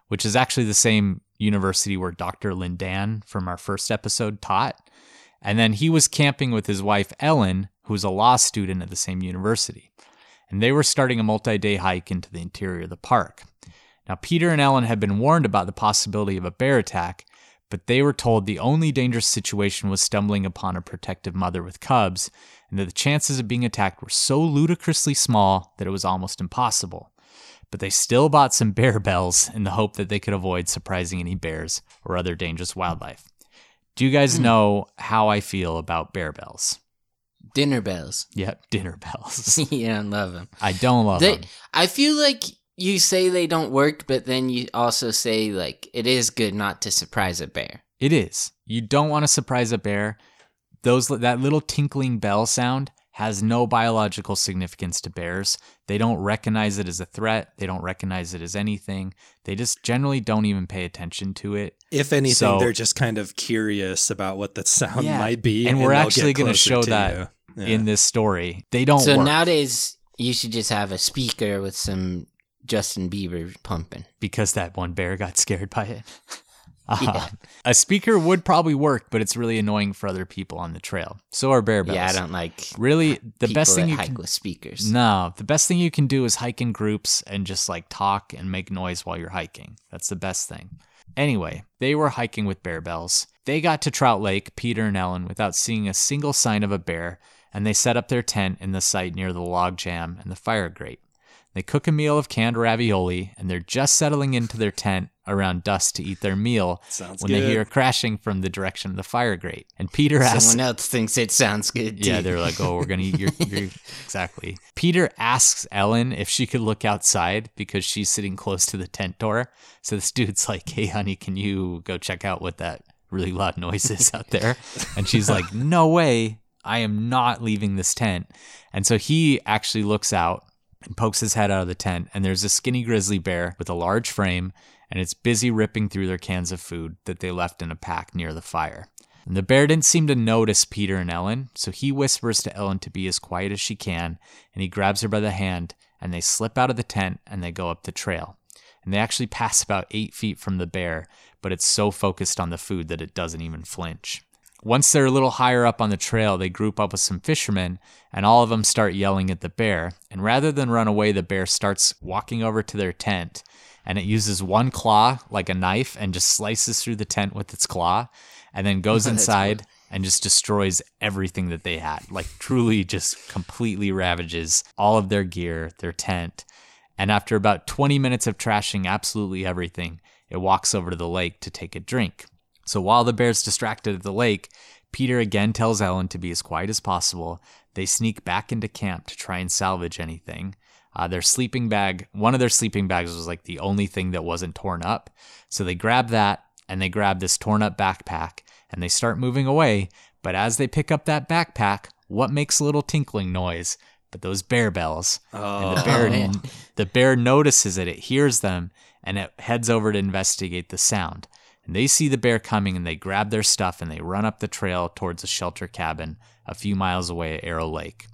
which is actually the same university where Dr. Lindan from our first episode taught. And then he was camping with his wife, Ellen, who was a law student at the same university. And they were starting a multi day hike into the interior of the park. Now, Peter and Ellen had been warned about the possibility of a bear attack, but they were told the only dangerous situation was stumbling upon a protective mother with cubs, and that the chances of being attacked were so ludicrously small that it was almost impossible. But they still bought some bear bells in the hope that they could avoid surprising any bears or other dangerous wildlife. Do you guys hmm. know how I feel about bear bells? Dinner bells. Yep, dinner bells. you don't love them. I don't love They, them. I feel like you say they don't work, but then you also say like it is good not to surprise a bear. It is. You don't want to surprise a bear. Those that little tinkling bell sound has no biological significance to bears. They don't recognize it as a threat. They don't recognize it as anything. They just generally don't even pay attention to it. If anything, So- they're just kind of curious about what the sound Yeah. might be, And we're actually gonna show that. Yeah. In this story, they don't so work nowadays you should just have a speaker with some Justin Bieber pumping. because that one bear got scared by it. Yeah. Uh, a speaker would probably work, but it's really annoying for other people on the trail. So are bear bells. Yeah, I don't like Really, the best thing you hike can with speakers. No, the best thing you can do is hike in groups and just like talk and make noise while you're hiking. That's the best thing. Anyway, they were hiking with bear bells. They got to Trout Lake, Peter and Ellen, without seeing a single sign of a bear, and they set up their tent in the site near the log jam and the fire grate. They cook a meal of canned ravioli, and they're just settling into their tent around dusk to eat their meal Sounds when good. they hear crashing from the direction of the fire grate. And Peter asks, Someone else thinks it sounds good. yeah, they're like, oh, we're gonna eat your, your exactly. Peter asks Ellen if she could look outside because she's sitting close to the tent door. So this dude's like, hey, honey, can you go check out what that really loud noise is out there? And she's like, no way, I am not leaving this tent. And so he actually looks out and pokes his head out of the tent, and there's a skinny grizzly bear with a large frame, and it's busy ripping through their cans of food that they left in a pack near the fire. And the bear didn't seem to notice Peter and Ellen, so he whispers to Ellen to be as quiet as she can, and he grabs her by the hand, and they slip out of the tent and they go up the trail. And they actually pass about eight feet from the bear, but it's so focused on the food that it doesn't even flinch. Once they're a little higher up on the trail, they group up with some fishermen, and all of them start yelling at the bear. And rather than run away, the bear starts walking over to their tent, and it uses one claw like a knife and just slices through the tent with its claw, and then goes inside and just destroys everything that they had. Like, truly just completely ravages all of their gear, their tent. And after about 20 minutes of trashing absolutely everything, it walks over to the lake to take a drink. So while the bear's distracted at the lake, Peter again tells Ellen to be as quiet as possible. They sneak back into camp to try and salvage anything. Uh, their sleeping bag, one of their sleeping bags was like the only thing that wasn't torn up. So they grab that and they grab this torn up backpack and they start moving away. But as they pick up that backpack, what makes a little tinkling noise? But those bear bells. And the Oh, bear, the bear notices it, it hears them, and it heads over to investigate the sound. And they see the bear coming and they grab their stuff and they run up the trail towards a shelter cabin a few miles away at Arrow Lake.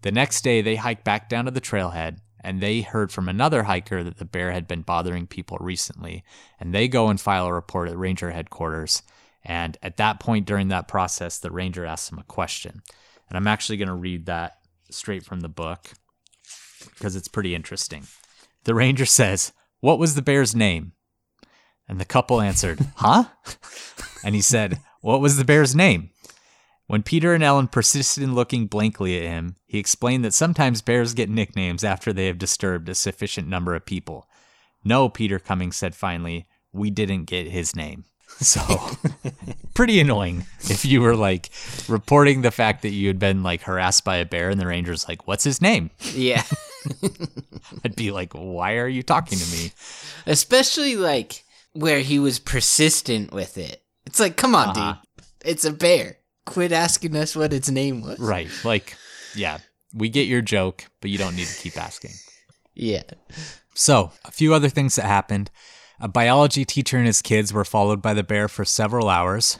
The next day, they hike back down to the trailhead and they heard from another hiker that the bear had been bothering people recently. And they go and file a report at ranger headquarters. And at that point during that process, the ranger asks them a question. And I'm actually going to read that straight from the book because it's pretty interesting. The ranger says, What was the bear's name? And the couple answered, Huh? And he said, What was the bear's name? When Peter and Ellen persisted in looking blankly at him, he explained that sometimes bears get nicknames after they have disturbed a sufficient number of people. No, Peter Cummings said finally, we didn't get his name. So, pretty annoying if you were like reporting the fact that you had been like harassed by a bear and the ranger's like, What's his name? Yeah. I'd be like, Why are you talking to me? Especially like where he was persistent with it. It's like, come on, Uh-huh. dude. It's a bear. Quit asking us what its name was. Right. Like, yeah, we get your joke, but you don't need to keep asking. Yeah. So, a few other things that happened. A biology teacher and his kids were followed by the bear for several hours.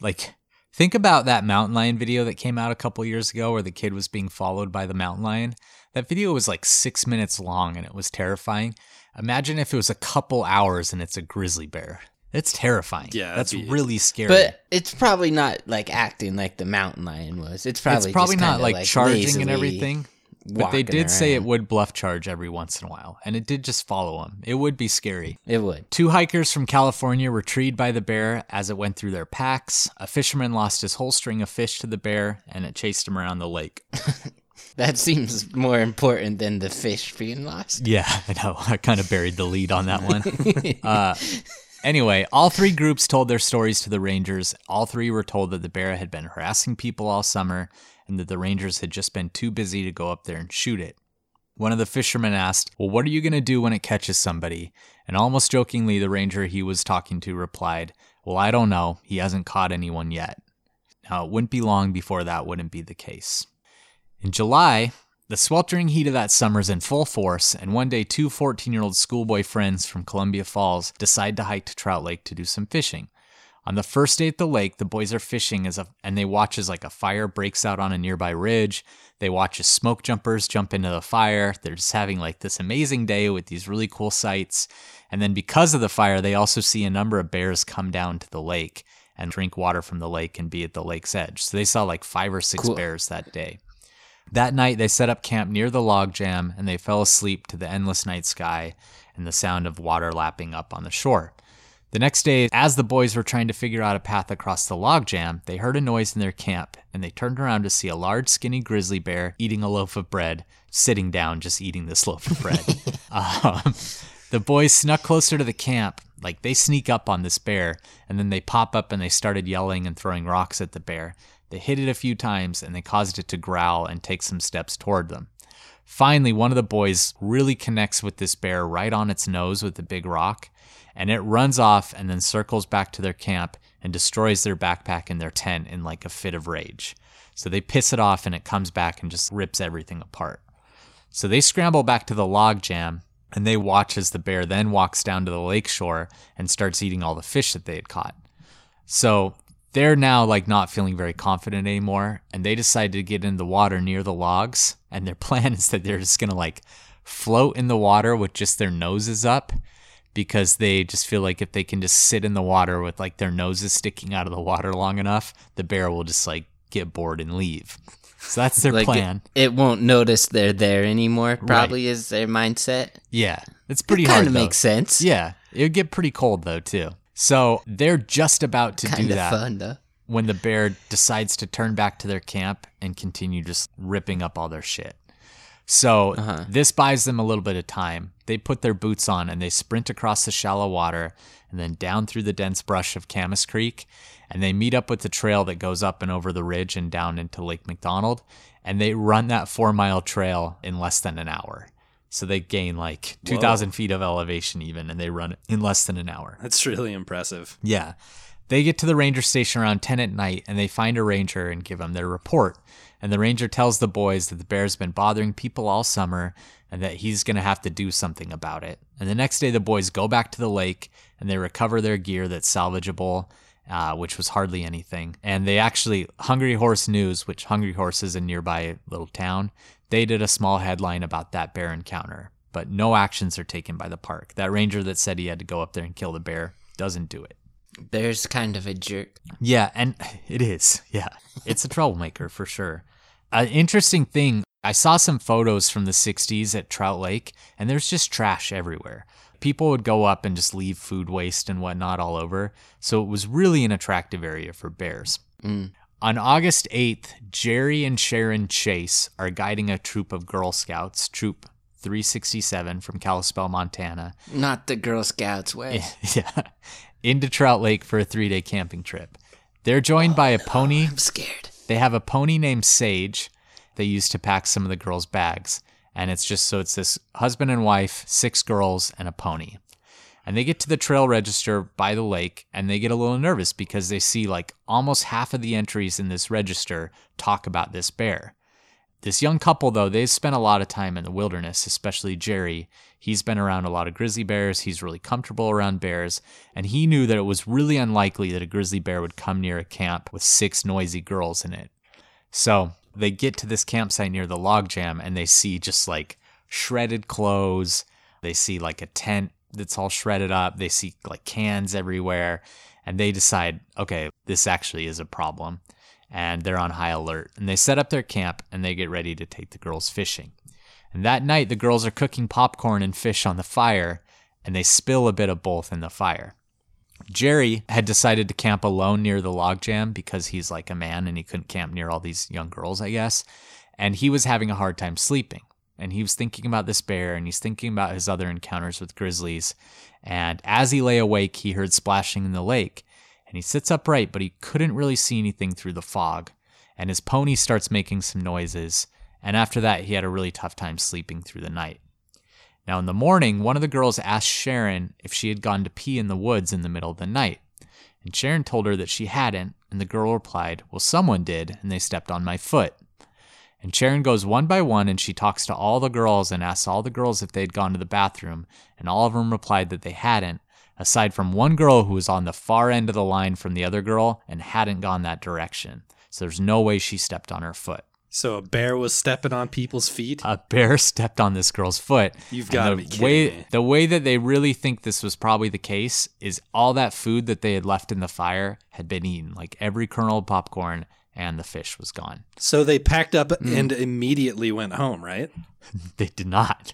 Like, think about that mountain lion video that came out a couple years ago where the kid was being followed by the mountain lion. That video was like six minutes long and it was terrifying. Imagine if it was a couple hours and it's a grizzly bear. It's terrifying. Yeah, that's be- really scary. But it's probably not like acting like the mountain lion was. It's probably it's probably just not kinda, like, charging and everything. But they walking did say it would bluff charge every once in a while, and it did just follow him. It would be scary. It would. Two hikers from California were treed by the bear as it went through their packs. A fisherman lost his whole string of fish to the bear, and it chased him around the lake. That seems more important than the fish being lost. Yeah, I know. I kind of buried the lead on that one. uh, anyway, all three groups told their stories to the Rangers. All three were told that the bear had been harassing people all summer and that the Rangers had just been too busy to go up there and shoot it. One of the fishermen asked, Well, what are you going to do when it catches somebody? And almost jokingly, the ranger he was talking to replied, Well, I don't know. He hasn't caught anyone yet. Now, it wouldn't be long before that wouldn't be the case. In July, the sweltering heat of that summer is in full force, and one day two 14 year old schoolboy friends from Columbia Falls decide to hike to Trout Lake to do some fishing. On the first day at the lake, the boys are fishing as a, and they watch as like a fire breaks out on a nearby ridge. They watch as smoke jumpers jump into the fire. They're just having like this amazing day with these really cool sights. And then because of the fire, they also see a number of bears come down to the lake and drink water from the lake and be at the lake's edge. So they saw like five or six Cool. bears that day. That night, they set up camp near the log jam and they fell asleep to the endless night sky and the sound of water lapping up on the shore. The next day, as the boys were trying to figure out a path across the log jam, they heard a noise in their camp and they turned around to see a large, skinny grizzly bear eating a loaf of bread, sitting down, just eating this loaf of bread. um, the boys snuck closer to the camp. Like they sneak up on this bear and then they pop up and they started yelling and throwing rocks at the bear. They hit it a few times and they caused it to growl and take some steps toward them. Finally, one of the boys really connects with this bear right on its nose with a big rock, and it runs off and then circles back to their camp and destroys their backpack and their tent in like a fit of rage. So they piss it off and it comes back and just rips everything apart. So they scramble back to the log jam and they watch as the bear then walks down to the lake shore and starts eating all the fish that they had caught. So they're now like not feeling very confident anymore and they decide to get in the water near the logs and their plan is that they're just going to like float in the water with just their noses up because they just feel like if they can just sit in the water with like their noses sticking out of the water long enough the bear will just like get bored and leave so that's their Like plan It, it won't notice they're there anymore. Probably is their mindset. yeah it's pretty Kind hard of though. makes sense. yeah it would get pretty cold though too so they're just about to Kind do that fun though. when the bear decides to turn back to their camp and continue just ripping up all their shit. So Uh-huh. this buys them a little bit of time. They put their boots on and they sprint across the shallow water and then down through the dense brush of Camas Creek. And they meet up with the trail that goes up and over the ridge and down into Lake McDonald. And they run that four mile trail in less than an hour. So they gain like 2,000 feet of elevation even, and they run in less than an hour. That's really impressive. Yeah. They get to the ranger station around 10 at night and they find a ranger and give him their report. And the ranger tells the boys that the bear's been bothering people all summer and that he's going to have to do something about it. And the next day, the boys go back to the lake and they recover their gear that's salvageable, uh, which was hardly anything. And they actually, Hungry Horse News, which Hungry Horse is a nearby little town, they did a small headline about that bear encounter. But no actions are taken by the park. That ranger that said he had to go up there and kill the bear doesn't do it. Bear's kind of a jerk. Yeah, and it is. Yeah, it's a troublemaker for sure. An interesting thing I saw some photos from the 60s at Trout Lake, and there's just trash everywhere. People would go up and just leave food waste and whatnot all over. So it was really an attractive area for bears. Mm. On August 8th, Jerry and Sharon Chase are guiding a troop of Girl Scouts, Troop 367 from Kalispell, Montana, Not the Girl Scouts way. yeah, into Trout Lake for a three day camping trip. They're joined by a oh, pony. I'm scared. They have a pony named Sage they use to pack some of the girls' bags. And it's just so it's this husband and wife, six girls, and a pony. And they get to the trail register by the lake and they get a little nervous because they see like almost half of the entries in this register talk about this bear. This young couple, though, they've spent a lot of time in the wilderness, especially Jerry. He's been around a lot of grizzly bears. He's really comfortable around bears. And he knew that it was really unlikely that a grizzly bear would come near a camp with six noisy girls in it. So they get to this campsite near the log jam and they see just like shredded clothes. They see like a tent that's all shredded up. They see like cans everywhere. And they decide, okay, this actually is a problem and they're on high alert. And they set up their camp and they get ready to take the girls fishing. And that night, the girls are cooking popcorn and fish on the fire, and they spill a bit of both in the fire. Jerry had decided to camp alone near the log jam because he's like a man and he couldn't camp near all these young girls, I guess. And he was having a hard time sleeping. And he was thinking about this bear and he's thinking about his other encounters with grizzlies. And as he lay awake, he heard splashing in the lake and he sits upright, but he couldn't really see anything through the fog. And his pony starts making some noises, and after that, he had a really tough time sleeping through the night. Now, in the morning, one of the girls asked Sharon if she had gone to pee in the woods in the middle of the night. And Sharon told her that she hadn't, and the girl replied, Well, someone did, and they stepped on my foot. And Sharon goes one by one and she talks to all the girls and asks all the girls if they'd gone to the bathroom, and all of them replied that they hadn't, aside from one girl who was on the far end of the line from the other girl and hadn't gone that direction. So there's no way she stepped on her foot. So a bear was stepping on people's feet. A bear stepped on this girl's foot. You've gotta the be kidding way, me. The way that they really think this was probably the case is all that food that they had left in the fire had been eaten. Like every kernel of popcorn and the fish was gone. So they packed up Hmm. and immediately went home, right? They did not.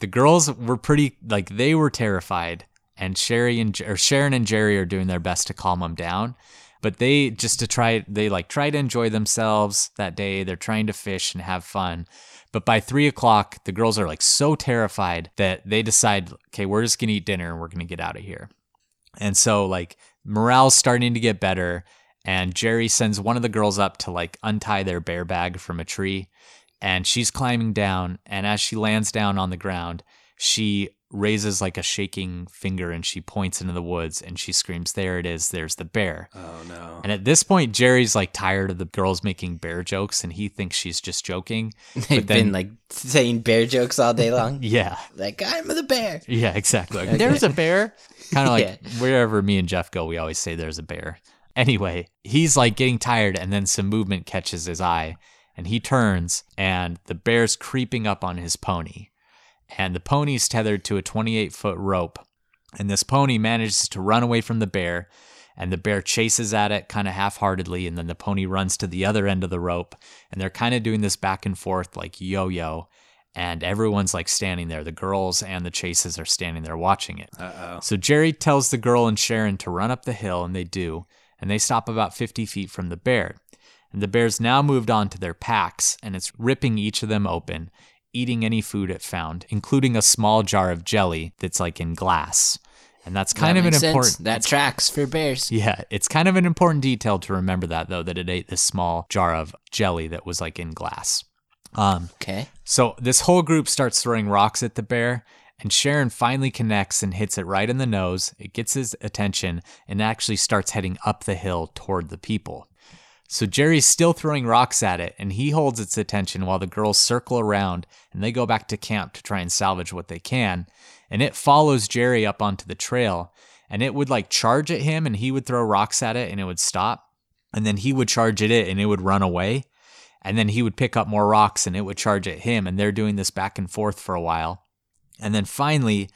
The girls were pretty like they were terrified, and Sherry and or Sharon and Jerry are doing their best to calm them down. But they just to try they like try to enjoy themselves that day. They're trying to fish and have fun. But by three o'clock, the girls are like so terrified that they decide, okay, we're just gonna eat dinner and we're gonna get out of here. And so like morale's starting to get better, and Jerry sends one of the girls up to like untie their bear bag from a tree, and she's climbing down, and as she lands down on the ground, she raises like a shaking finger and she points into the woods and she screams, There it is, there's the bear. Oh no. And at this point, Jerry's like tired of the girls making bear jokes and he thinks she's just joking. They've then- been like saying bear jokes all day long. Yeah. like I'm the bear. Yeah, exactly. Like, There's a bear. Kind of like Yeah. wherever me and Jeff go, we always say there's a bear. Anyway, he's like getting tired, and then some movement catches his eye, and he turns, and the bear's creeping up on his pony. And the pony's tethered to a 28 foot rope. And this pony manages to run away from the bear, and the bear chases at it kind of half heartedly, and then the pony runs to the other end of the rope, and they're kind of doing this back and forth like yo yo. And everyone's like standing there. The girls and the chases are standing there watching it. Uh oh. So Jerry tells the girl and Sharon to run up the hill, and they do, and they stop about 50 feet from the bear. And the bear's now moved on to their packs, and it's ripping each of them open, eating any food it found, including a small jar of jelly that's like in glass. And that's kind That of an sense. important That tracks for bears. yeah, it's kind of an important detail to remember that though that it ate this small jar of jelly that was like in glass. Um, Okay. so this whole group starts throwing rocks at the bear, and Sharon finally connects and hits it right in the nose. It gets his attention and actually starts heading up the hill toward the people. So Jerry's still throwing rocks at it, and he holds its attention while the girls circle around and they go back to camp to try and salvage what they can. And it follows Jerry up onto the trail, and it would like charge at him, and he would throw rocks at it, and it would stop. And then he would charge at it, and it would run away and then he would pick up more rocks and it would charge at him and they're doing this back and forth for a while and then finally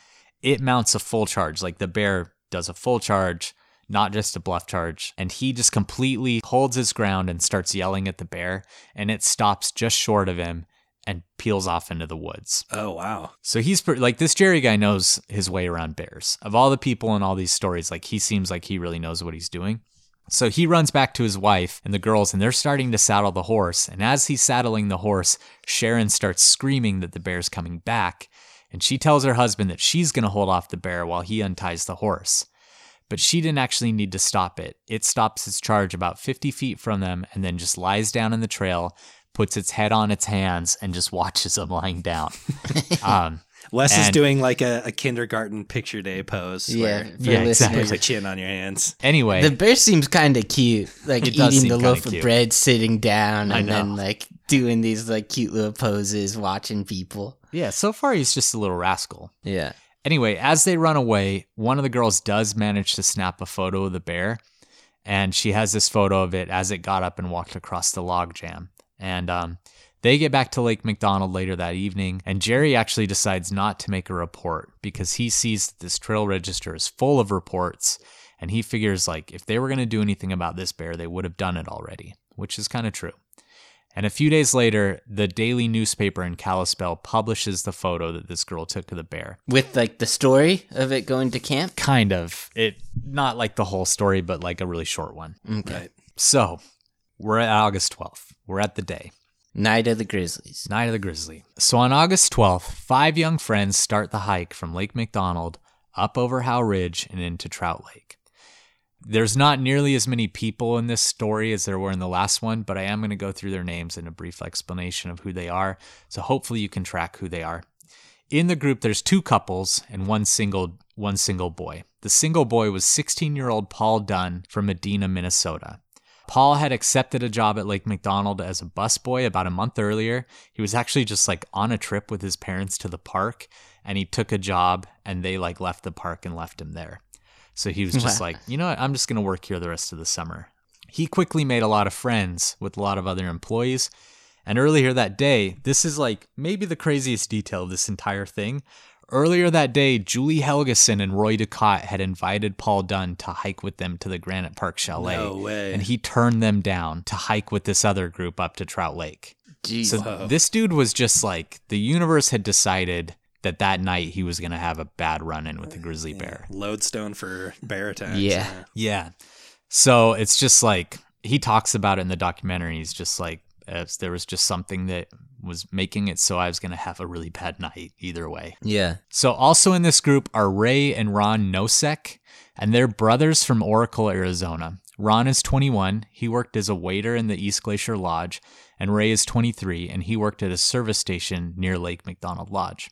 it mounts a full charge like the bear does a full charge not just a bluff charge and he just completely holds his ground and starts yelling at the bear and it stops just short of him and peels off into the woods Oh wow. so he's pre- like this Jerry guy knows his way around bears. Of all the people in all these stories, like he seems like he really knows what he's doing. So he runs back to his wife and the girls, and they're starting to saddle the horse. And as he's saddling the horse, Sharon starts screaming that the bear's coming back. And she tells her husband that she's going to hold off the bear while he unties the horse. But she didn't actually need to stop it. It stops its charge about 50 feet from them and then just lies down in the trail, puts its head on its hands, and just watches them lying down. um, Wes is doing like a, a kindergarten picture day pose. Yeah, where Yeah, you exactly. put your chin on your hands. anyway, The bear seems kind of cute, like It does eating seem the kinda loaf of bread, sitting down, and then like doing these like cute little poses, watching people. yeah, so far he's just a little rascal. Yeah. Anyway, as they run away, one of the girls does manage to snap a photo of the bear, and she has this photo of it as it got up and walked across the log jam. And um, they get back to Lake McDonald later that evening, and Jerry actually decides not to make a report because he sees that this trail register is full of reports, and he figures like if they were going to do anything about this bear, they would have done it already, which is kind of true. And a few days later, the daily newspaper in Kalispell publishes the photo that this girl took of the bear. With like the story of it going to camp. Kind of. It not like the whole story, but like a really short one. Mm, okay. Right. So we're at August 12th. We're at the day. Night of the Grizzlies. Night of the Grizzly. So on August 12th, five young friends start the hike from Lake McDonald up over Howe Ridge and into Trout Lake. There's not nearly as many people in this story as there were in the last one, but I am going to go through their names and a brief explanation of who they are. So hopefully you can track who they are. In the group, there's two couples and one single one single boy. The single boy was 16-year-old Paul Dunn from Medina, Minnesota. Paul had accepted a job at Lake McDonald as a busboy about a month earlier. He was actually just like on a trip with his parents to the park and he took a job and they like left the park and left him there. So he was just like, you know what, I'm just going to work here the rest of the summer. He quickly made a lot of friends with a lot of other employees. And earlier that day, this is like maybe the craziest detail of this entire thing. Earlier that day, Julie Helgeson and Roy Ducat had invited Paul Dunn to hike with them to the Granite Park Chalet. No way. And he turned them down to hike with this other group up to Trout Lake. Jeez. So Whoa. this dude was just like the universe had decided that that night he was going to have a bad run in with the grizzly bear. Lodestone for bear attacks. Yeah. Yeah. So it's just like he talks about it in the documentary. He's just like, as there was just something that was making it so I was going to have a really bad night either way. yeah. So also in this group are Ray and Ron Nosek, and they're brothers from Oracle, Arizona. Ron is 21. He worked as a waiter in the East Glacier Lodge, and Ray is 23, and he worked at a service station near Lake McDonald Lodge.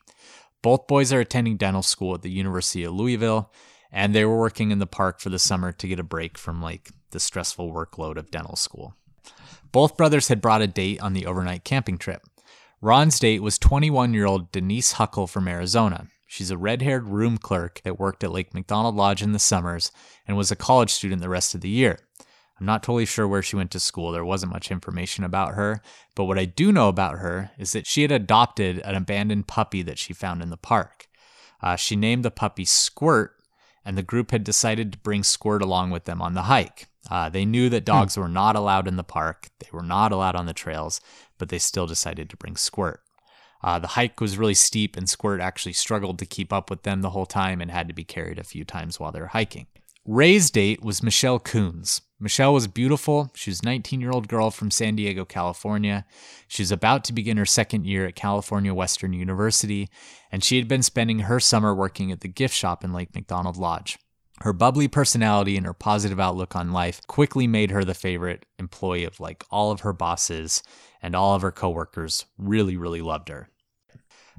Both boys are attending dental school at the University of Louisville, and they were working in the park for the summer to get a break from like the stressful workload of dental school. Both brothers had brought a date on the overnight camping trip. Ron's date was 21 year old Denise Huckle from Arizona. She's a red haired room clerk that worked at Lake McDonald Lodge in the summers and was a college student the rest of the year. I'm not totally sure where she went to school. There wasn't much information about her. But what I do know about her is that she had adopted an abandoned puppy that she found in the park. Uh, she named the puppy Squirt, and the group had decided to bring Squirt along with them on the hike. Uh, they knew that dogs were not allowed in the park, they were not allowed on the trails, but they still decided to bring Squirt. Uh, the hike was really steep, and Squirt actually struggled to keep up with them the whole time and had to be carried a few times while they were hiking. Ray's date was Michelle Koons. Michelle was beautiful. She was a 19 year old girl from San Diego, California. She was about to begin her second year at California Western University, and she had been spending her summer working at the gift shop in Lake McDonald Lodge. Her bubbly personality and her positive outlook on life quickly made her the favorite employee of like all of her bosses, and all of her coworkers really, really loved her.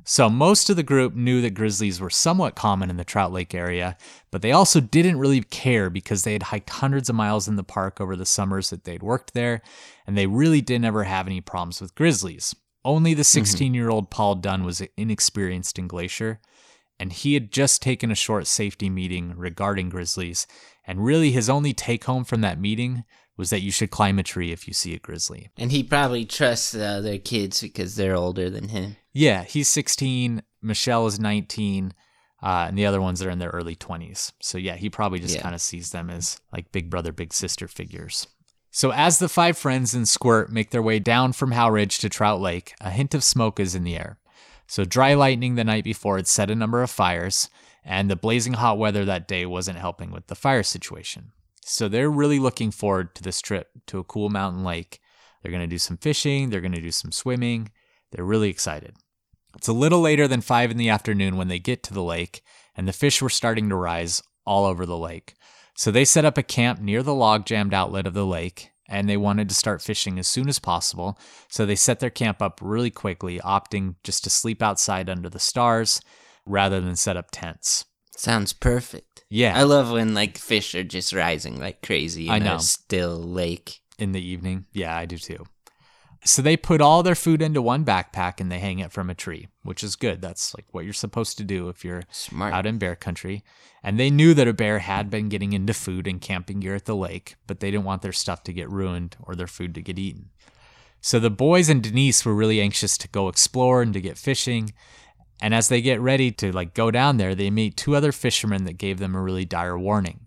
So most of the group knew that grizzlies were somewhat common in the Trout Lake area, but they also didn't really care because they had hiked hundreds of miles in the park over the summers that they'd worked there, and they really didn't ever have any problems with grizzlies. Only the mm-hmm. 16 year old Paul Dunn was inexperienced in Glacier, and he had just taken a short safety meeting regarding grizzlies, and really his only take home from that meeting was that you should climb a tree if you see a grizzly. And he probably trusts the other kids because they're older than him. Yeah, he's 16. Michelle is 19. Uh, and the other ones are in their early 20s. So, yeah, he probably just Yeah. kind of sees them as like big brother, big sister figures. So, as the five friends and Squirt make their way down from Howe Ridge to Trout Lake, a hint of smoke is in the air. So, dry lightning the night before had set a number of fires, and the blazing hot weather that day wasn't helping with the fire situation. So they're really looking forward to this trip to a cool mountain lake. They're going to do some fishing, they're going to do some swimming. They're really excited. It's a little later than 5 in the afternoon when they get to the lake, and the fish were starting to rise all over the lake. So they set up a camp near the log jammed outlet of the lake, and they wanted to start fishing as soon as possible. So they set their camp up really quickly, opting just to sleep outside under the stars rather than set up tents. Sounds perfect. Yeah. I love when like fish are just rising like crazy in I know. a still lake. in the evening. Yeah, I do too. So they put all their food into one backpack and they hang it from a tree, which is good. That's like what you're supposed to do if you're Smart. out in bear country. And they knew that a bear had been getting into food and camping gear at the lake, but they didn't want their stuff to get ruined or their food to get eaten. So the boys and Denise were really anxious to go explore and to get fishing. And as they get ready to like go down there, they meet two other fishermen that gave them a really dire warning.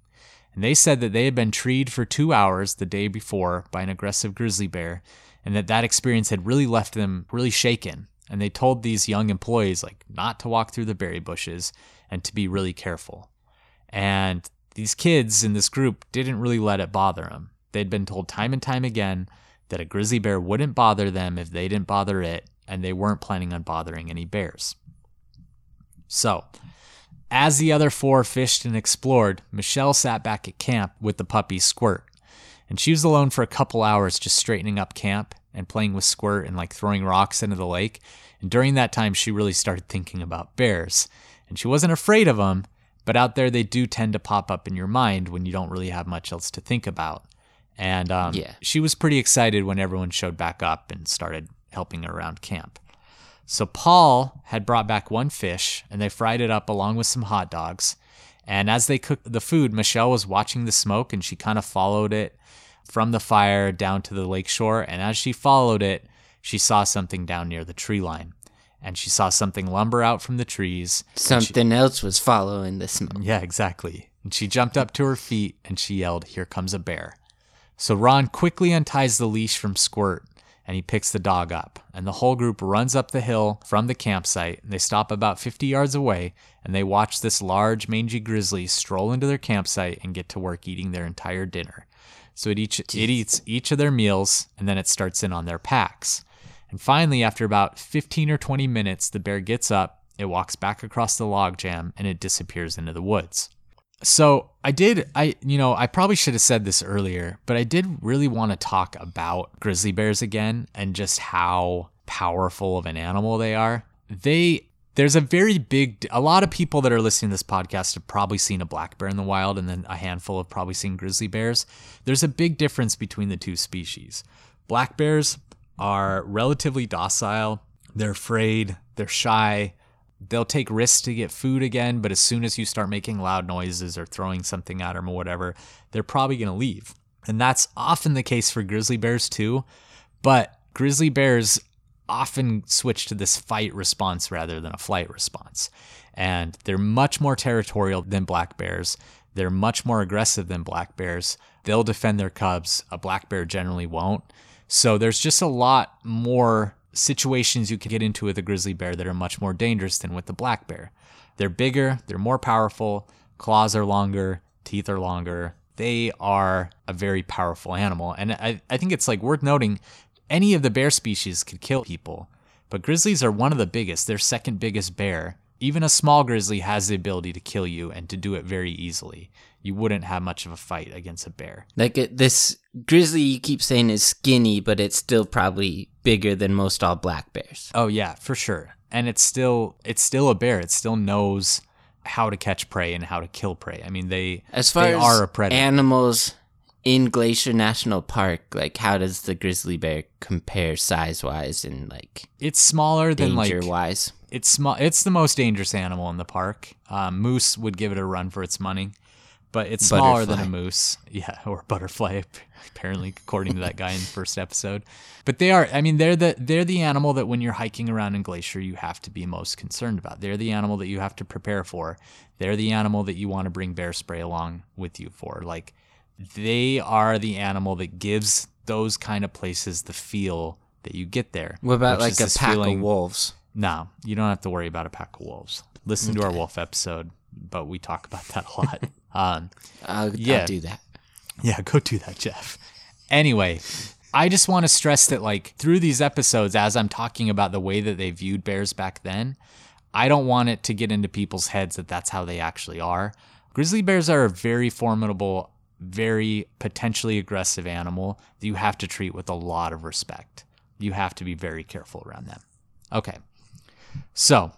And they said that they had been treed for two hours the day before by an aggressive grizzly bear, and that that experience had really left them really shaken. And they told these young employees like not to walk through the berry bushes and to be really careful. And these kids in this group didn't really let it bother them. They'd been told time and time again that a grizzly bear wouldn't bother them if they didn't bother it, and they weren't planning on bothering any bears. So, as the other four fished and explored, Michelle sat back at camp with the puppy Squirt. And she was alone for a couple hours just straightening up camp and playing with Squirt and like throwing rocks into the lake. And during that time, she really started thinking about bears. And she wasn't afraid of them, but out there they do tend to pop up in your mind when you don't really have much else to think about. And um, Yeah. she was pretty excited when everyone showed back up and started helping her around camp. So Paul had brought back one fish and they fried it up along with some hot dogs. And as they cooked the food, Michelle was watching the smoke and she kind of followed it from the fire down to the lake shore. And as she followed it, she saw something down near the tree line. And she saw something lumber out from the trees. Something else was following the smoke. Yeah, exactly. And she jumped up to her feet and she yelled, Here comes a bear. So Ron quickly unties the leash from Squirt and he picks the dog up. And the whole group runs up the hill from the campsite. And they stop about 50 yards away and they watch this large, mangy grizzly stroll into their campsite and get to work eating their entire dinner. So it, each, it eats each of their meals and then it starts in on their packs. And finally, after about 15 or 20 minutes, the bear gets up, it walks back across the log jam, and it disappears into the woods. So I did, I, you know, I probably should have said this earlier, but I did really want to talk about grizzly bears again and just how powerful of an animal they are. They, there's a very big, a lot of people that are listening to this podcast have probably seen a black bear in the wild, and then a handful have probably seen grizzly bears. There's a big difference between the two species. Black bears are relatively docile, they're afraid, they're shy, they'll take risks to get food again, but as soon as you start making loud noises or throwing something at them or whatever, they're probably going to leave. And that's often the case for grizzly bears too. But grizzly bears often switch to this fight response rather than a flight response. And they're much more territorial than black bears. They're much more aggressive than black bears. They'll defend their cubs. A black bear generally won't. So there's just a lot more situations you can get into with a grizzly bear that are much more dangerous than with the black bear. They're bigger, they're more powerful, claws are longer, teeth are longer. They are a very powerful animal. And I, I think it's like worth noting any of the bear species could kill people, but grizzlies are one of the biggest. They're second biggest bear. Even a small grizzly has the ability to kill you and to do it very easily. You wouldn't have much of a fight against a bear. Like it, this grizzly you keep saying is skinny, but it's still probably bigger than most all black bears. Oh yeah, for sure. And it's still it's still a bear. It still knows how to catch prey and how to kill prey. I mean, they As far they as are a predator. animals in Glacier National Park, like how does the grizzly bear compare size wise and like it's smaller than like wise? it's small. It's the most dangerous animal in the park. Um, moose would give it a run for its money, but it's smaller than a moose. Yeah, or butterfly, apparently, according to that guy in the first episode. But they are. I mean, they're the they're the animal that when you're hiking around in Glacier, you have to be most concerned about. They're the animal that you have to prepare for. They're the animal that you want to bring bear spray along with you for. Like, they are the animal that gives those kind of places the feel that you get there. What about like a pack feeling- of wolves? no, you don't have to worry about a pack of wolves. Listen to our wolf episode, but we talk about that a lot. um, I'll, Yeah. I'll do that. Yeah, go do that, Jeff. Anyway, I just want to stress that, like, through these episodes, as I'm talking about the way that they viewed bears back then, I don't want it to get into people's heads that that's how they actually are. Grizzly bears are a very formidable, very potentially aggressive animal that you have to treat with a lot of respect. You have to be very careful around them. Okay. So,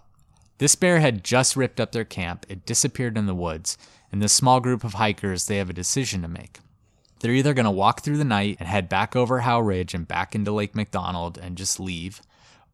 this bear had just ripped up their camp, it disappeared in the woods, and this small group of hikers, they have a decision to make. They're either going to walk through the night and head back over Howe Ridge and back into Lake McDonald and just leave,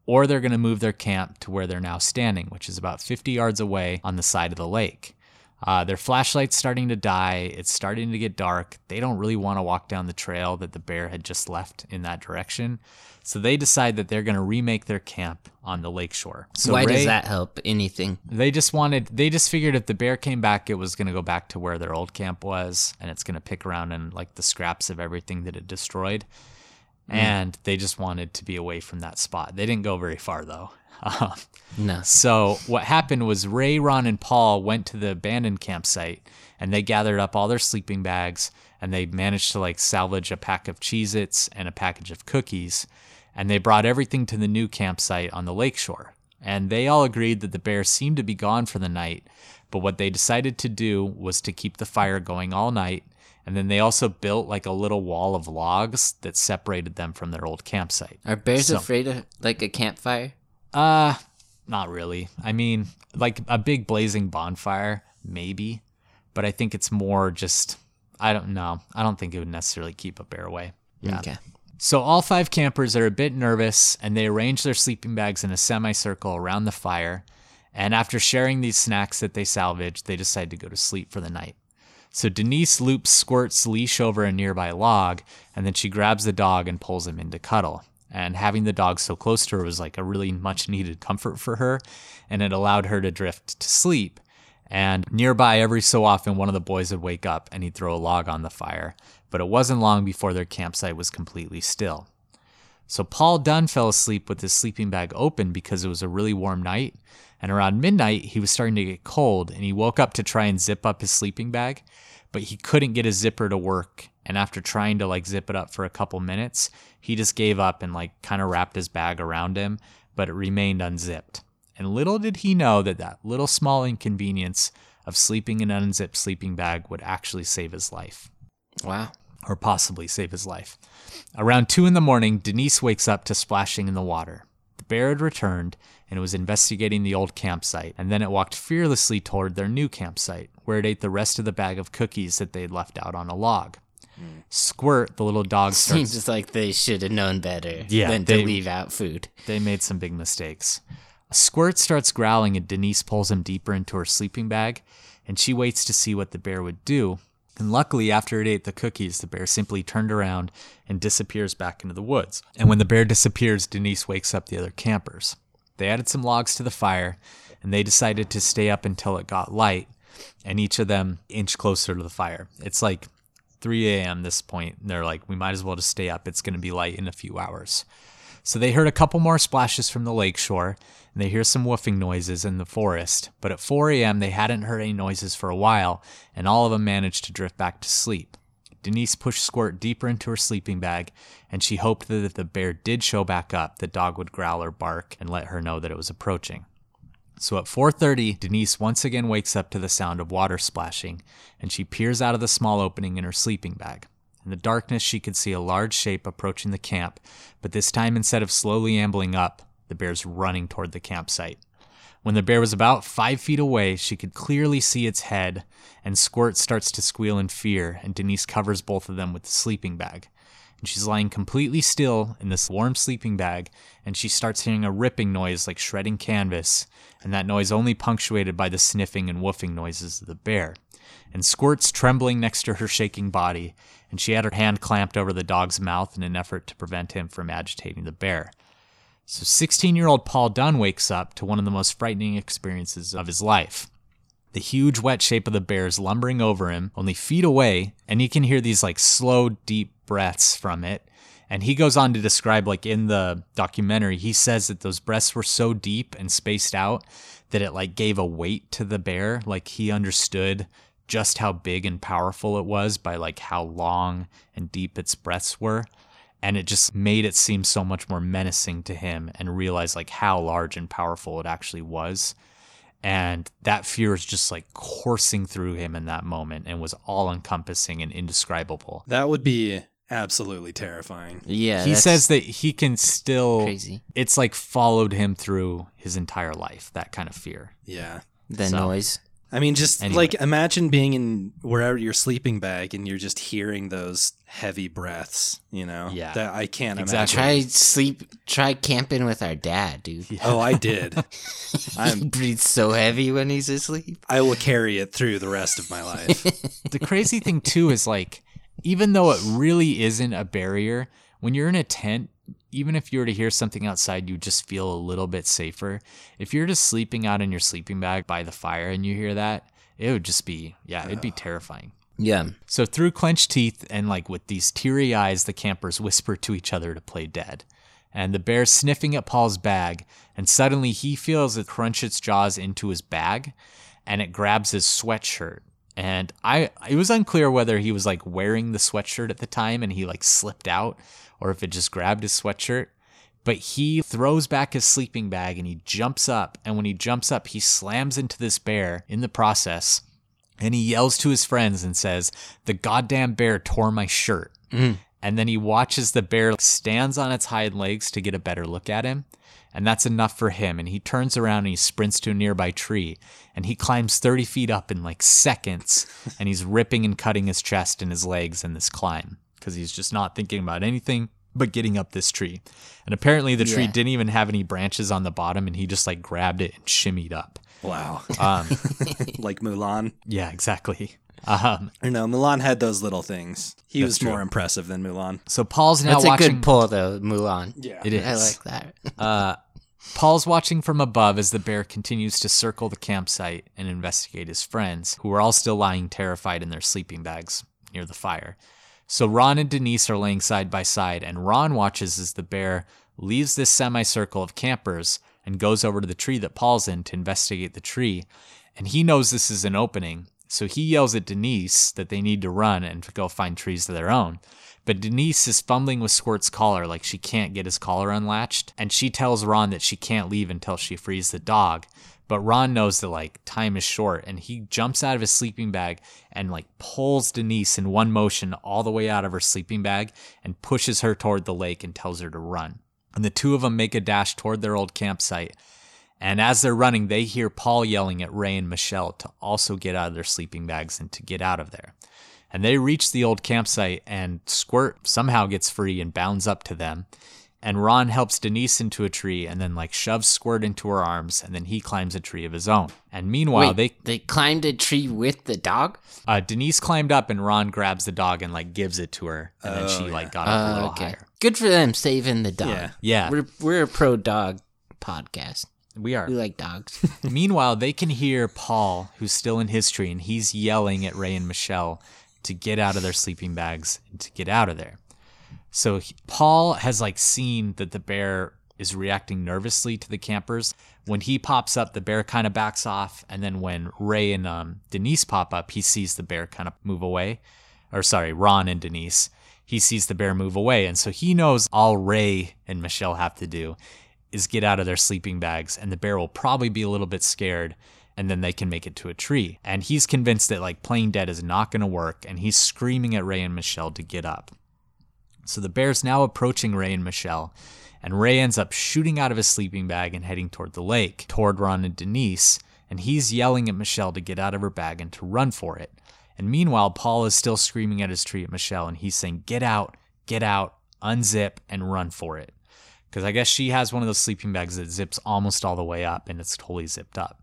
or they're going to move their camp to where they're now standing, which is about 50 yards away on the side of the lake. Uh, their flashlight's starting to die. It's starting to get dark. They don't really want to walk down the trail that the bear had just left in that direction. So they decide that they're going to remake their camp on the lakeshore. So Why Ray- does that help anything? They just wanted, they just figured if the bear came back, it was going to go back to where their old camp was and it's going to pick around and like the scraps of everything that it destroyed. And they just wanted to be away from that spot. They didn't go very far though. Um, No. so what happened was Ray, Ron, and Paul went to the abandoned campsite and they gathered up all their sleeping bags and they managed to like salvage a pack of Cheez-Its and a package of cookies and they brought everything to the new campsite on the lakeshore. And they all agreed that the bear seemed to be gone for the night, but what they decided to do was to keep the fire going all night. And then they also built like a little wall of logs that separated them from their old campsite. Are bears So- afraid of like a campfire? Uh, not really. I mean, like a big blazing bonfire, maybe, but I think it's more just I don't know. I don't think it would necessarily keep a bear away. Yeah. Okay. So all five campers are a bit nervous and they arrange their sleeping bags in a semicircle around the fire. And after sharing these snacks that they salvaged, they decide to go to sleep for the night. So Denise loops Squirt's leash over a nearby log, and then she grabs the dog and pulls him into cuddle. And having the dog so close to her was like a really much needed comfort for her, and it allowed her to drift to sleep. And nearby, every so often, one of the boys would wake up and he'd throw a log on the fire. But it wasn't long before their campsite was completely still. So Paul Dunn fell asleep with his sleeping bag open because it was a really warm night. And around midnight, he was starting to get cold and he woke up to try and zip up his sleeping bag, but he couldn't get his zipper to work. And after trying to like zip it up for a couple minutes, he just gave up and like kind of wrapped his bag around him, but it remained unzipped. And little did he know that that little small inconvenience of sleeping in an unzipped sleeping bag would actually save his life Wow. or possibly save his life. Around two in the morning, Denise wakes up to splashing in the water. The bear had returned and was investigating the old campsite, and then it walked fearlessly toward their new campsite, where it ate the rest of the bag of cookies that they'd left out on a log. Squirt, the little dog, starts. Seems like they should have known better Yeah, than they- to leave out food. They made some big mistakes. Squirt starts growling, and Denise pulls him deeper into her sleeping bag, and she waits to see what the bear would do. And luckily, after it ate the cookies, the bear simply turned around and disappears back into the woods. And when the bear disappears, Denise wakes up the other campers. They added some logs to the fire, and they decided to stay up until it got light, and each of them inch closer to the fire. It's like 3 a.m. this point. They're like, we might as well just stay up. It's going to be light in a few hours. So they heard a couple more splashes from the lakeshore, and they hear some woofing noises in the forest. But at 4 a.m., they hadn't heard any noises for a while, and all of them managed to drift back to sleep. Denise pushed Squirt deeper into her sleeping bag, and she hoped that if the bear did show back up, the dog would growl or bark and let her know that it was approaching. So at 4:30, Denise once again wakes up to the sound of water splashing, and she peers out of the small opening in her sleeping bag. In the darkness, she could see a large shape approaching the camp, but this time instead of slowly ambling up, the bear's running toward the campsite. When the bear was about five feet away, she could clearly see its head, and Squirt starts to squeal in fear, and Denise covers both of them with the sleeping bag. And she's lying completely still in this warm sleeping bag, and she starts hearing a ripping noise like shredding canvas, and that noise only punctuated by the sniffing and woofing noises of the bear. And Squirt's trembling next to her shaking body, and she had her hand clamped over the dog's mouth in an effort to prevent him from agitating the bear. So 16 year old Paul Dunn wakes up to one of the most frightening experiences of his life. The huge wet shape of the bear is lumbering over him, only feet away, and he can hear these like slow, deep breaths from it. And he goes on to describe, like in the documentary, he says that those breaths were so deep and spaced out that it like gave a weight to the bear. Like he understood just how big and powerful it was by like how long and deep its breaths were. And it just made it seem so much more menacing to him and realize like how large and powerful it actually was. And that fear is just like coursing through him in that moment and was all encompassing and indescribable. That would be absolutely terrifying. Yeah, he says that he can still, crazy. it's like followed him through his entire life, that kind of fear. Yeah. The So- noise. I mean, just Anyway. like imagine being in wherever your sleeping bag and you're just hearing those heavy breaths, you know? Yeah. That I can't Exactly. Try sleep. Try camping with our dad, dude. imagine. Oh, I did. he I'm- breathes so heavy when he's asleep. I will carry it through the rest of my life. the crazy thing too is like even though it really isn't a barrier when you're in a tent even if you were to hear something outside you just feel a little bit safer. If you're just sleeping out in your sleeping bag by the fire and you hear that it would just be yeah it'd be terrifying. Yeah. so through clenched teeth and like with these teary eyes the campers whisper to each other to play dead. And the bear's sniffing at paul's bag and suddenly he feels it crunch its jaws into his bag and it grabs his sweatshirt. And i it was unclear whether he was like wearing the sweatshirt at the time and he like slipped out or if it just grabbed his sweatshirt but he throws back his sleeping bag and he jumps up and when he jumps up he slams into this bear in the process and he yells to his friends and says the goddamn bear tore my shirt. Mm-hmm. And then he watches the bear stands on its hind legs to get a better look at him and that's enough for him. And he turns around and he sprints to a nearby tree and he climbs 30 feet up in like seconds and he's ripping and cutting his chest and his legs in this climb because he's just not thinking about anything but getting up this tree and apparently the tree Yeah. didn't even have any branches on the bottom and he just like grabbed it and shimmied up wow. um, like Mulan. yeah exactly um, Or no, Mulan had those little things. He was true. more impressive than Mulan. so paul's now That's a good pull, though, Mulan. Yeah. it is I like that. Uh, Paul's watching from above as the bear continues to circle the campsite and investigate his friends, who are all still lying terrified in their sleeping bags near the fire. So Ron and Denise are laying side by side, and Ron watches as the bear leaves this semicircle of campers and goes over to the tree that Paul's in to investigate the tree. And he knows this is an opening, so he yells at Denise that they need to run and to go find trees of their own. But Denise is fumbling with Squirt's collar like she can't get his collar unlatched, and she tells Ron that she can't leave until she frees the dog. But Ron knows that like time is short and he jumps out of his sleeping bag and like pulls Denise in one motion all the way out of her sleeping bag and pushes her toward the lake and tells her to run. And the two of them make a dash toward their old campsite. And as they're running, they hear Paul yelling at Ray and Michelle to also get out of their sleeping bags and to get out of there. And they reach the old campsite, and Squirt somehow gets free and bounds up to them. And Ron helps Denise into a tree and then, like, shoves Squirt into her arms, and then he climbs a tree of his own. And meanwhile, Wait, they climbed a tree with the dog? uh, Denise climbed up, and Ron grabs the dog and like gives it to her, and then Oh, she yeah. like got up a Oh, little okay. higher. Good for them saving the dog. Yeah. Yeah, We're, we're a pro dog podcast. we are. We like dogs. Meanwhile, they can hear Paul, who's still in his tree, and he's yelling at Ray and Michelle to get out of their sleeping bags and to get out of there. So he- Paul has like seen that the bear is reacting nervously to the campers. When he pops up, the bear kind of backs off, and then when Ray and um, Denise pop up, he sees the bear kind of move away. Or sorry, Ron and Denise. He sees the bear move away, and so he knows all Ray and Michelle have to do is get out of their sleeping bags, and the bear will probably be a little bit scared, and then they can make it to a tree. And he's convinced that like playing dead is not going to work, and he's screaming at Ray and Michelle to get up. So the bear's now approaching Ray and Michelle, and Ray ends up shooting out of his sleeping bag and heading toward the lake, toward Ron and Denise, and he's yelling at Michelle to get out of her bag and to run for it. And meanwhile, Paul is still screaming at his tree at Michelle, and he's saying, Get out, get out, unzip, and run for it. Because I guess she has one of those sleeping bags that zips almost all the way up and it's totally zipped up.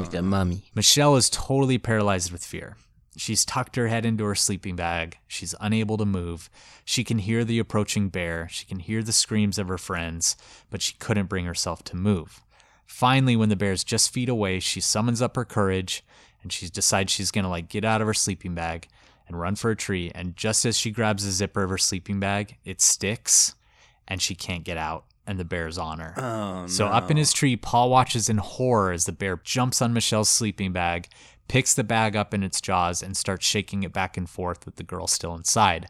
like a mummy. Michelle is totally paralyzed with fear. She's tucked her head into her sleeping bag. She's unable to move. She can hear the approaching bear. She can hear the screams of her friends, but she couldn't bring herself to move. Finally, when the bear's just feet away, she summons up her courage and she decides she's going to like get out of her sleeping bag and run for a tree. And just as she grabs the zipper of her sleeping bag, it sticks and she can't get out and the bear's on her. Oh, So no. up in his tree, Paul watches in horror as the bear jumps on Michelle's sleeping bag, picks the bag up in its jaws, and starts shaking it back and forth with the girl still inside.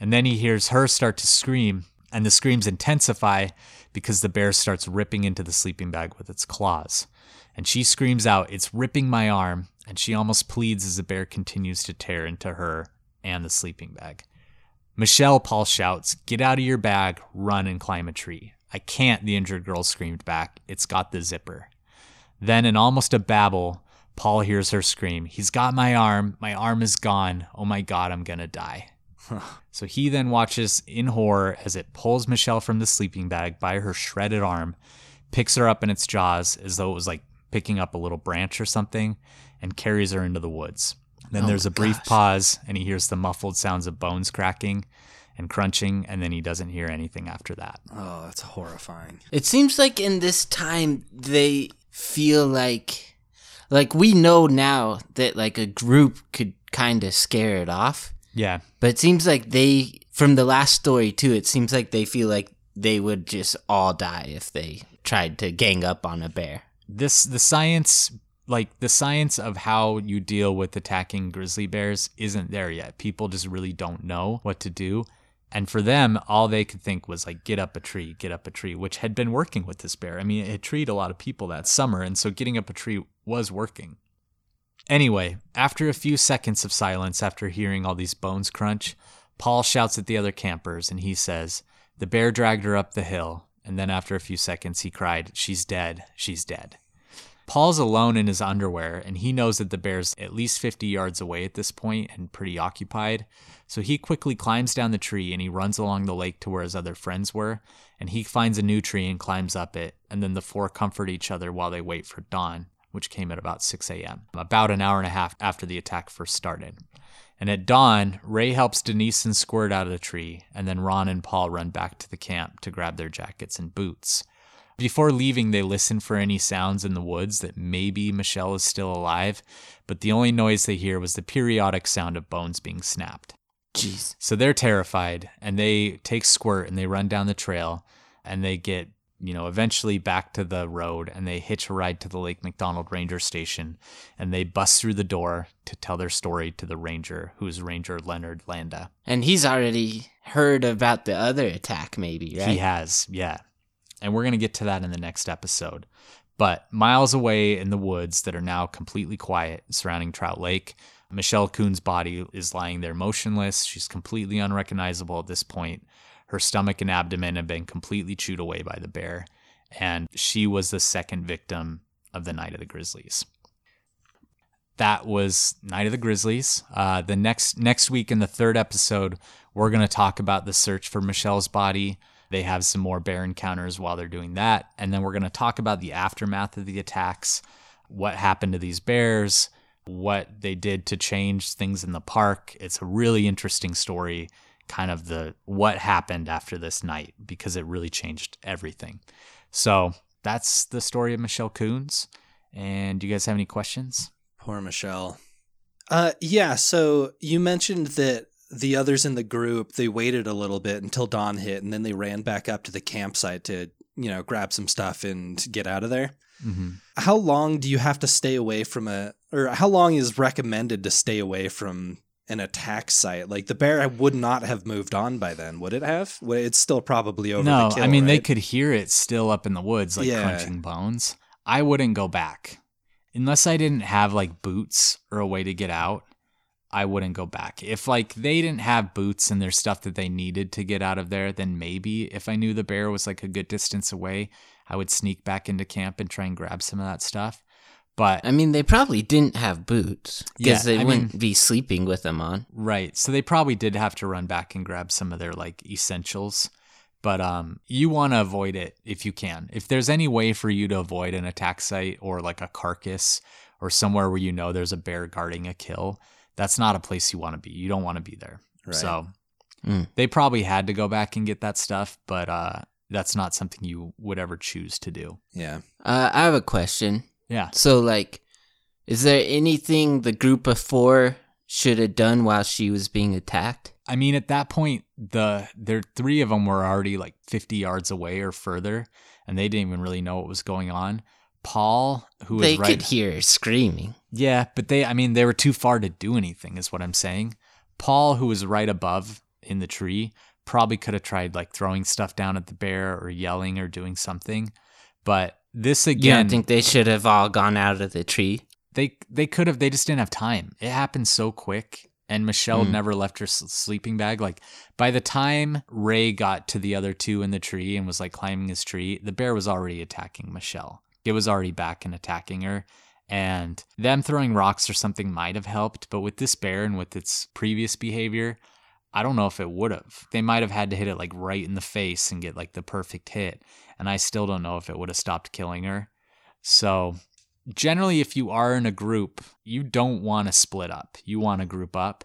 And then he hears her start to scream, and the screams intensify because the bear starts ripping into the sleeping bag with its claws. And she screams out, It's ripping my arm, and she almost pleads as the bear continues to tear into her and the sleeping bag. Michelle, Paul shouts, Get out of your bag, run and climb a tree. I can't, the injured girl screamed back. It's got the zipper. Then, in almost a babble, Paul hears her scream, He's got my arm. My arm is gone. Oh my God, I'm gonna die. so he then watches in horror as it pulls Michelle from the sleeping bag by her shredded arm, picks her up in its jaws as though it was like picking up a little branch or something, and carries her into the woods. Then Oh there's a brief gosh. pause, and he hears the muffled sounds of bones cracking and crunching, and then he doesn't hear anything after that. Oh, that's horrifying. It seems like in this time they feel like like we know now that like a group could kind of scare it off. Yeah, But it seems like they from the last story too, it seems like they feel like they would just all die if they tried to gang up on a bear. this the science like the science of how you deal with attacking grizzly bears isn't there yet. People just really don't know what to do. And for them, all they could think was like get up a tree, get up a tree, which had been working with this bear. I mean, it had treed a lot of people that summer, and so getting up a tree was working. Anyway, after a few seconds of silence after hearing all these bones crunch, Paul shouts at the other campers and he says, The bear dragged her up the hill. And then after a few seconds, he cried, She's dead, she's dead. Paul's alone in his underwear, and he knows that the bear's at least 50 yards away at this point and pretty occupied. So he quickly climbs down the tree and he runs along the lake to where his other friends were. And he finds a new tree and climbs up it. And then the four comfort each other while they wait for dawn, which came at about 6 a.m., about an hour and a half after the attack first started. And at dawn, Ray helps Denise and Squirt out of the tree, and then Ron and Paul run back to the camp to grab their jackets and boots. Before leaving, they listen for any sounds in the woods that maybe Michelle is still alive, but the only noise they hear was the periodic sound of bones being snapped. Jeez. So they're terrified and they take Squirt and they run down the trail and they get, you know, eventually back to the road and they hitch a ride to the Lake McDonald Ranger Station and they bust through the door to tell their story to the ranger, who's Ranger Leonard Landa. And he's already heard about the other attack maybe, right? He has, yeah. And we're going to get to that in the next episode. But miles away in the woods that are now completely quiet surrounding Trout Lake, Michelle Koons body is lying there motionless. She's completely unrecognizable at this point. Her stomach and abdomen had been completely chewed away by the bear. And she was the second victim of the Night of the Grizzlies. That was Night of the Grizzlies. Uh, the next next week in the third episode, we're going to talk about the search for Michelle's body. They have some more bear encounters while they're doing that. And then we're going to talk about the aftermath of the attacks, what happened to these bears, what they did to change things in the park. It's a really interesting story, kind of the what happened after this night because it really changed everything. So that's the story of Michelle Koons. And do you guys have any questions? Poor Michelle. Uh, yeah. So you mentioned that the others in the group they waited a little bit until dawn hit, and then they ran back up to the campsite to you know grab some stuff and get out of there. Mm-hmm. How long do you have to stay away from a, or how long is recommended to stay away from an attack site? Like the bear I would not have moved on by then, would it have? It's still probably over. no, the kill, I mean they could hear it still up in the woods, like Yeah. crunching bones. I wouldn't go back unless I didn't have like boots or a way to get out. I wouldn't go back. If like they didn't have boots and there's stuff that they needed to get out of there, then maybe if I knew the bear was like a good distance away, I would sneak back into camp and try and grab some of that stuff. But I mean, they probably didn't have boots Yeah, because they I wouldn't be sleeping with them on. Right. So they probably did have to run back and grab some of their like essentials. But um you want to avoid it if you can. If there's any way for you to avoid an attack site or like a carcass or somewhere where you know there's a bear guarding a kill, that's not a place you want to be. You don't want to be there. Right. So Mm. they probably had to go back and get that stuff, but uh that's not something you would ever choose to do. Yeah. Uh, I have a question. Yeah. So, like, is there anything the group of four should have done while she was being attacked? I mean, at that point, the there three of them were already like 50 yards away or further, and they didn't even really know what was going on. Paul, who was they right. could hear screaming. Yeah, but they, I mean, they were too far to do anything, is what I'm saying. Paul, who was right above in the tree, probably could have tried like throwing stuff down at the bear or yelling or doing something. But this You again, don't think they should have all gone out of the tree? they they could have. They just didn't have time. It happened so quick, and Michelle Hmm. never left her sleeping bag. Like by the time Ray got to the other two in the tree and was like climbing his tree, the bear was already attacking Michelle. It was already back and attacking her. And them throwing rocks or something might have helped, but with this bear and with its previous behavior, I don't know if it would have. They might have had to hit it like right in the face and get like the perfect hit. And I still don't know if it would have stopped killing her. So, generally, if you are in a group, you don't want to split up. You want to group up.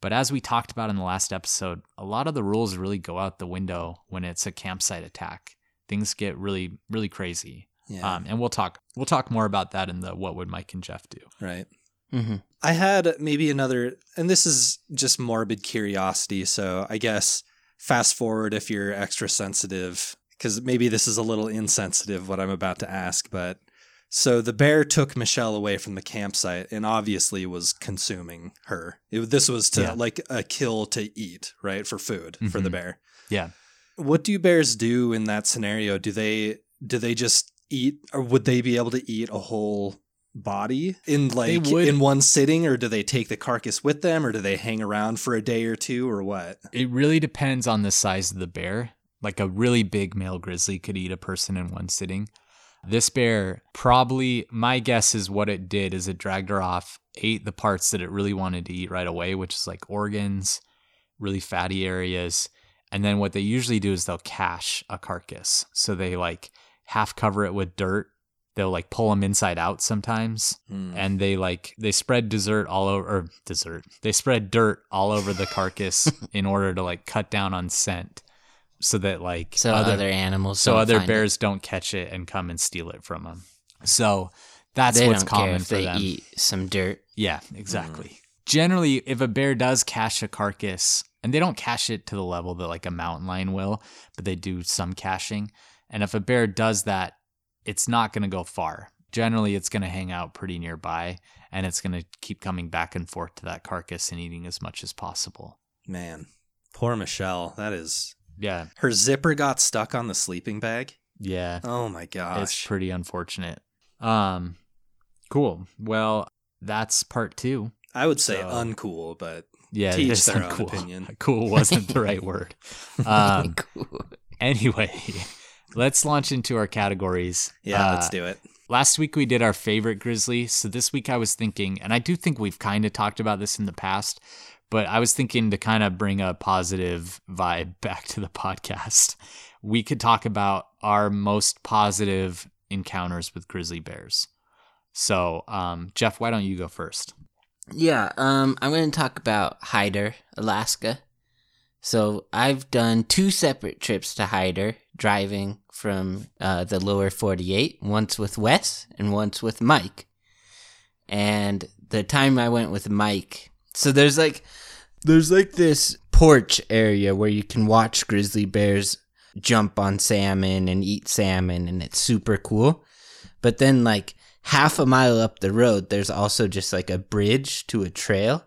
But as we talked about in the last episode, a lot of the rules really go out the window when it's a campsite attack. Things get really, really crazy. Yeah. Um, and we'll talk we'll talk more about that in the what would Mike and Jeff do. right. Mm-hmm. I had maybe another, and this is just morbid curiosity. So I guess fast forward if you're extra sensitive, because maybe this is a little insensitive what I'm about to ask. But so the bear took Michelle away from the campsite and obviously was consuming her. It, this was to Yeah. like a kill to eat, right? For food for the Mhm. bear. Yeah. What do bears do in that scenario? Do they do they just eat, or would they be able to eat a whole body in like in one sitting, or do they take the carcass with them, or do they hang around for a day or two, or what? It really depends on the size of the bear. Like a really big male grizzly could eat a person in one sitting. This bear probably, my guess is what it did is it dragged her off, ate the parts that it really wanted to eat right away, which is like organs, really fatty areas. And then what they usually do is they'll cache a carcass. So they like half cover it with dirt. They'll like pull them inside out sometimes Hmm. and they like they spread dessert all over or dessert they spread dirt all over the carcass in order to like cut down on scent so that like So other, animals. so other find it. bears don't catch it and come and steal it from them so that's they what's don't care common if for they them eat some dirt. yeah exactly mm. generally if a bear does cache a carcass and they don't cache it to the level that like a mountain lion will but they do some caching and if a bear does that it's not going to go far generally it's going to hang out pretty nearby and it's going to keep coming back and forth to that carcass and eating as much as possible Man, poor Michelle. That is yeah her zipper got stuck on the sleeping bag. yeah Oh my gosh. it's pretty unfortunate um cool well that's part two I would say so- uncool, but yeah Teach their own uncool. opinion. cool wasn't the right word um Cool. Anyway, let's launch into our categories. yeah, Uh, let's do it. Last week we did our favorite grizzly. So this week I was thinking, and I do think we've kind of talked about this in the past, but I was thinking to kind of bring a positive vibe back to the podcast. We could talk about our most positive encounters with grizzly bears. So, um, Jeff, why don't you go first? Yeah, um, I'm going to talk about Hyder, Alaska. So I've done two separate trips to Hyder, driving from uh, the lower 48, once with Wes and once with Mike. And the time I went with Mike, so there's like there's like this porch area where you can watch grizzly bears jump on salmon and eat salmon, and it's super cool. But then like half a mile up the road, there's also just like a bridge to a trail.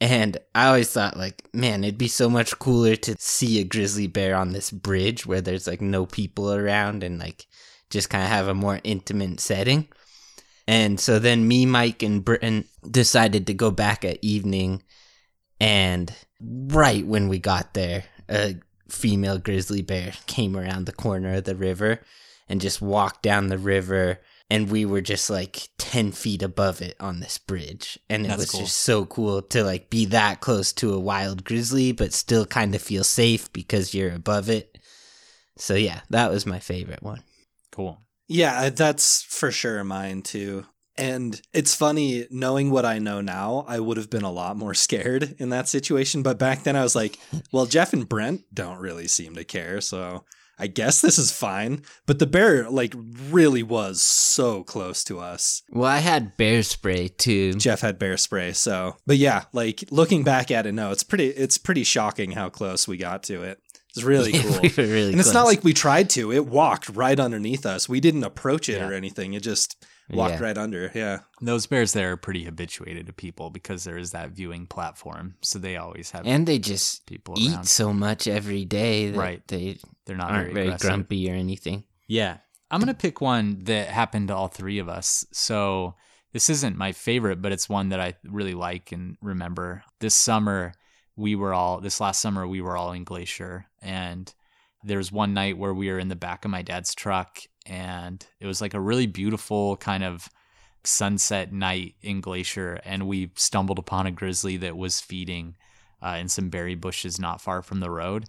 And I always thought, like, man, it'd be so much cooler to see a grizzly bear on this bridge where there's like no people around and like just kind of have a more intimate setting. And so then me, Mike, and Britton decided to go back at evening. And right when we got there, a female grizzly bear came around the corner of the river and just walked down the river and we were just like 10 feet above it on this bridge and it That's was cool. just so cool to like be that close to a wild grizzly but still kind of feel safe because you're above it so yeah that was my favorite one Cool. Yeah, uh, that's for sure mine too. And it's funny knowing what I know now, I would have been a lot more scared in that situation. But back then I was like, well, Jeff and Brent don't really seem to care. So I guess this is fine. But the bear, like, really was so close to us. well i had bear spray too Jeff had bear spray. So, but yeah, like looking back at it, no, it's pretty, it's pretty shocking how close we got to it. It's really cool. we really and it's not like we tried to. It walked right underneath us. We didn't approach it Yeah. or anything. It just walked Yeah. right under. Yeah. Those bears there are pretty habituated to people because there is that viewing platform, so they always have and they just people eat around. so much every day that Right. they They're not aren't very aggressive. grumpy or anything. Yeah. I'm going to pick one that happened to all three of us. So this isn't my favorite, but it's one that I really like and remember. This summer, we were all, this last summer, we were all in Glacier. And there was one night where we were in the back of my dad's truck, and it was like a really beautiful kind of sunset night in Glacier. And we stumbled upon a grizzly that was feeding uh, in some berry bushes not far from the road.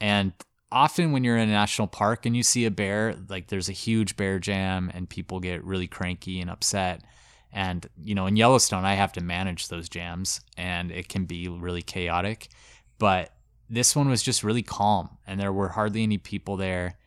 And often when you're in a national park and you see a bear, like there's a huge bear jam and people get really cranky and upset. And, you know, in Yellowstone, I have to manage those jams and it can be really chaotic. But this one was just really calm and there were hardly any people there.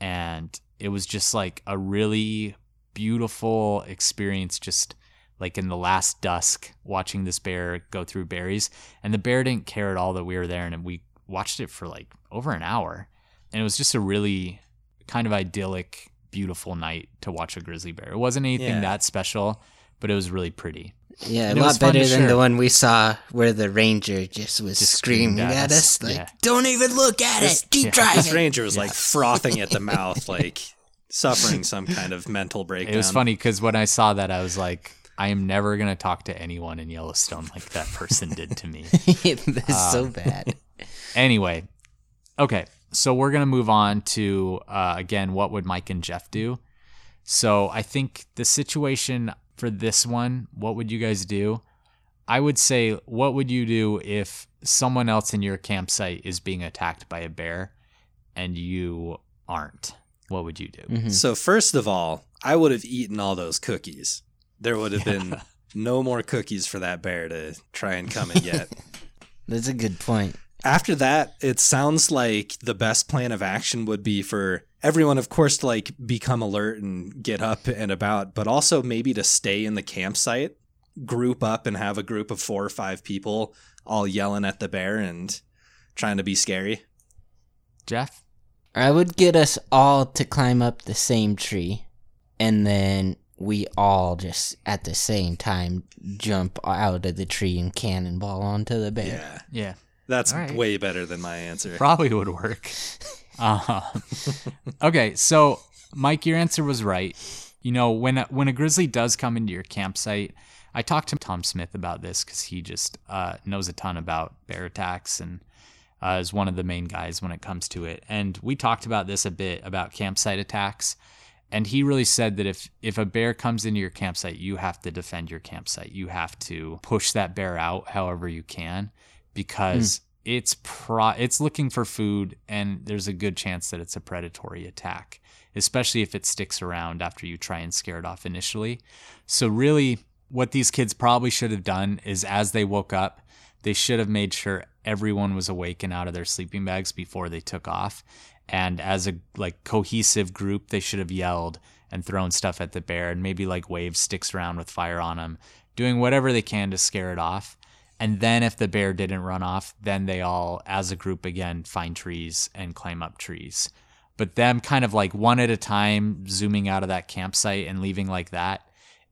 And it was just like a really beautiful experience, just like in the last dusk, watching this bear go through berries. And the bear didn't care at all that we were there. And we watched it for like over an hour. And it was just a really kind of idyllic, beautiful night to watch a grizzly bear. It wasn't anything Yeah. that special, but it was really pretty. Yeah, a And it was lot better than share. the one we saw where the ranger just was Just screaming screamed at at us, us. like, Yeah. "Don't even look at This- it, keep yeah, driving." This ranger was like frothing at the mouth, like suffering some kind of mental breakdown. It was funny because when I saw that, I was like, I am never going to talk to anyone in Yellowstone like that person did to me. That's Uh, so bad. Anyway, okay, so we're gonna move on to uh, again, what would Mike and Jeff do? So I think the situation for this one, what would you guys do? I would say, what would you do if someone else in your campsite is being attacked by a bear and you aren't? What would you do? Mhm. So first of all, I would have eaten all those cookies. There would have been no more cookies for that bear to try and come and get. That's a good point. After that, it sounds like the best plan of action would be for everyone, of course, to like become alert and get up and about, but also maybe to stay in the campsite, group up and have a group of four or five people all yelling at the bear and trying to be scary. Jeff? I would get us all to climb up the same tree, and then we all just at the same time jump out of the tree and cannonball onto the bear. Yeah. Yeah. That's right. way better than my answer. Probably would work. Uh, okay, so Mike, your answer was right. You know, when a, when a grizzly does come into your campsite, I talked to Tom Smith about this because he just uh, knows a ton about bear attacks and uh, is one of the main guys when it comes to it. And we talked about this a bit about campsite attacks. And he really said that if if a bear comes into your campsite, you have to defend your campsite. You have to push that bear out however you can because hmm. it's pro it's looking for food and there's a good chance that it's a predatory attack, especially if it sticks around after you try and scare it off initially. So really what these kids probably should have done is as they woke up, they should have made sure everyone was awake and out of their sleeping bags before they took off. And as a like cohesive group, they should have yelled and thrown stuff at the bear and maybe like waved sticks around with fire on them, doing whatever they can to scare it off. And then if the bear didn't run off, then they all, as a group again, find trees and climb up trees. But them kind of like one at a time, zooming out of that campsite and leaving like that,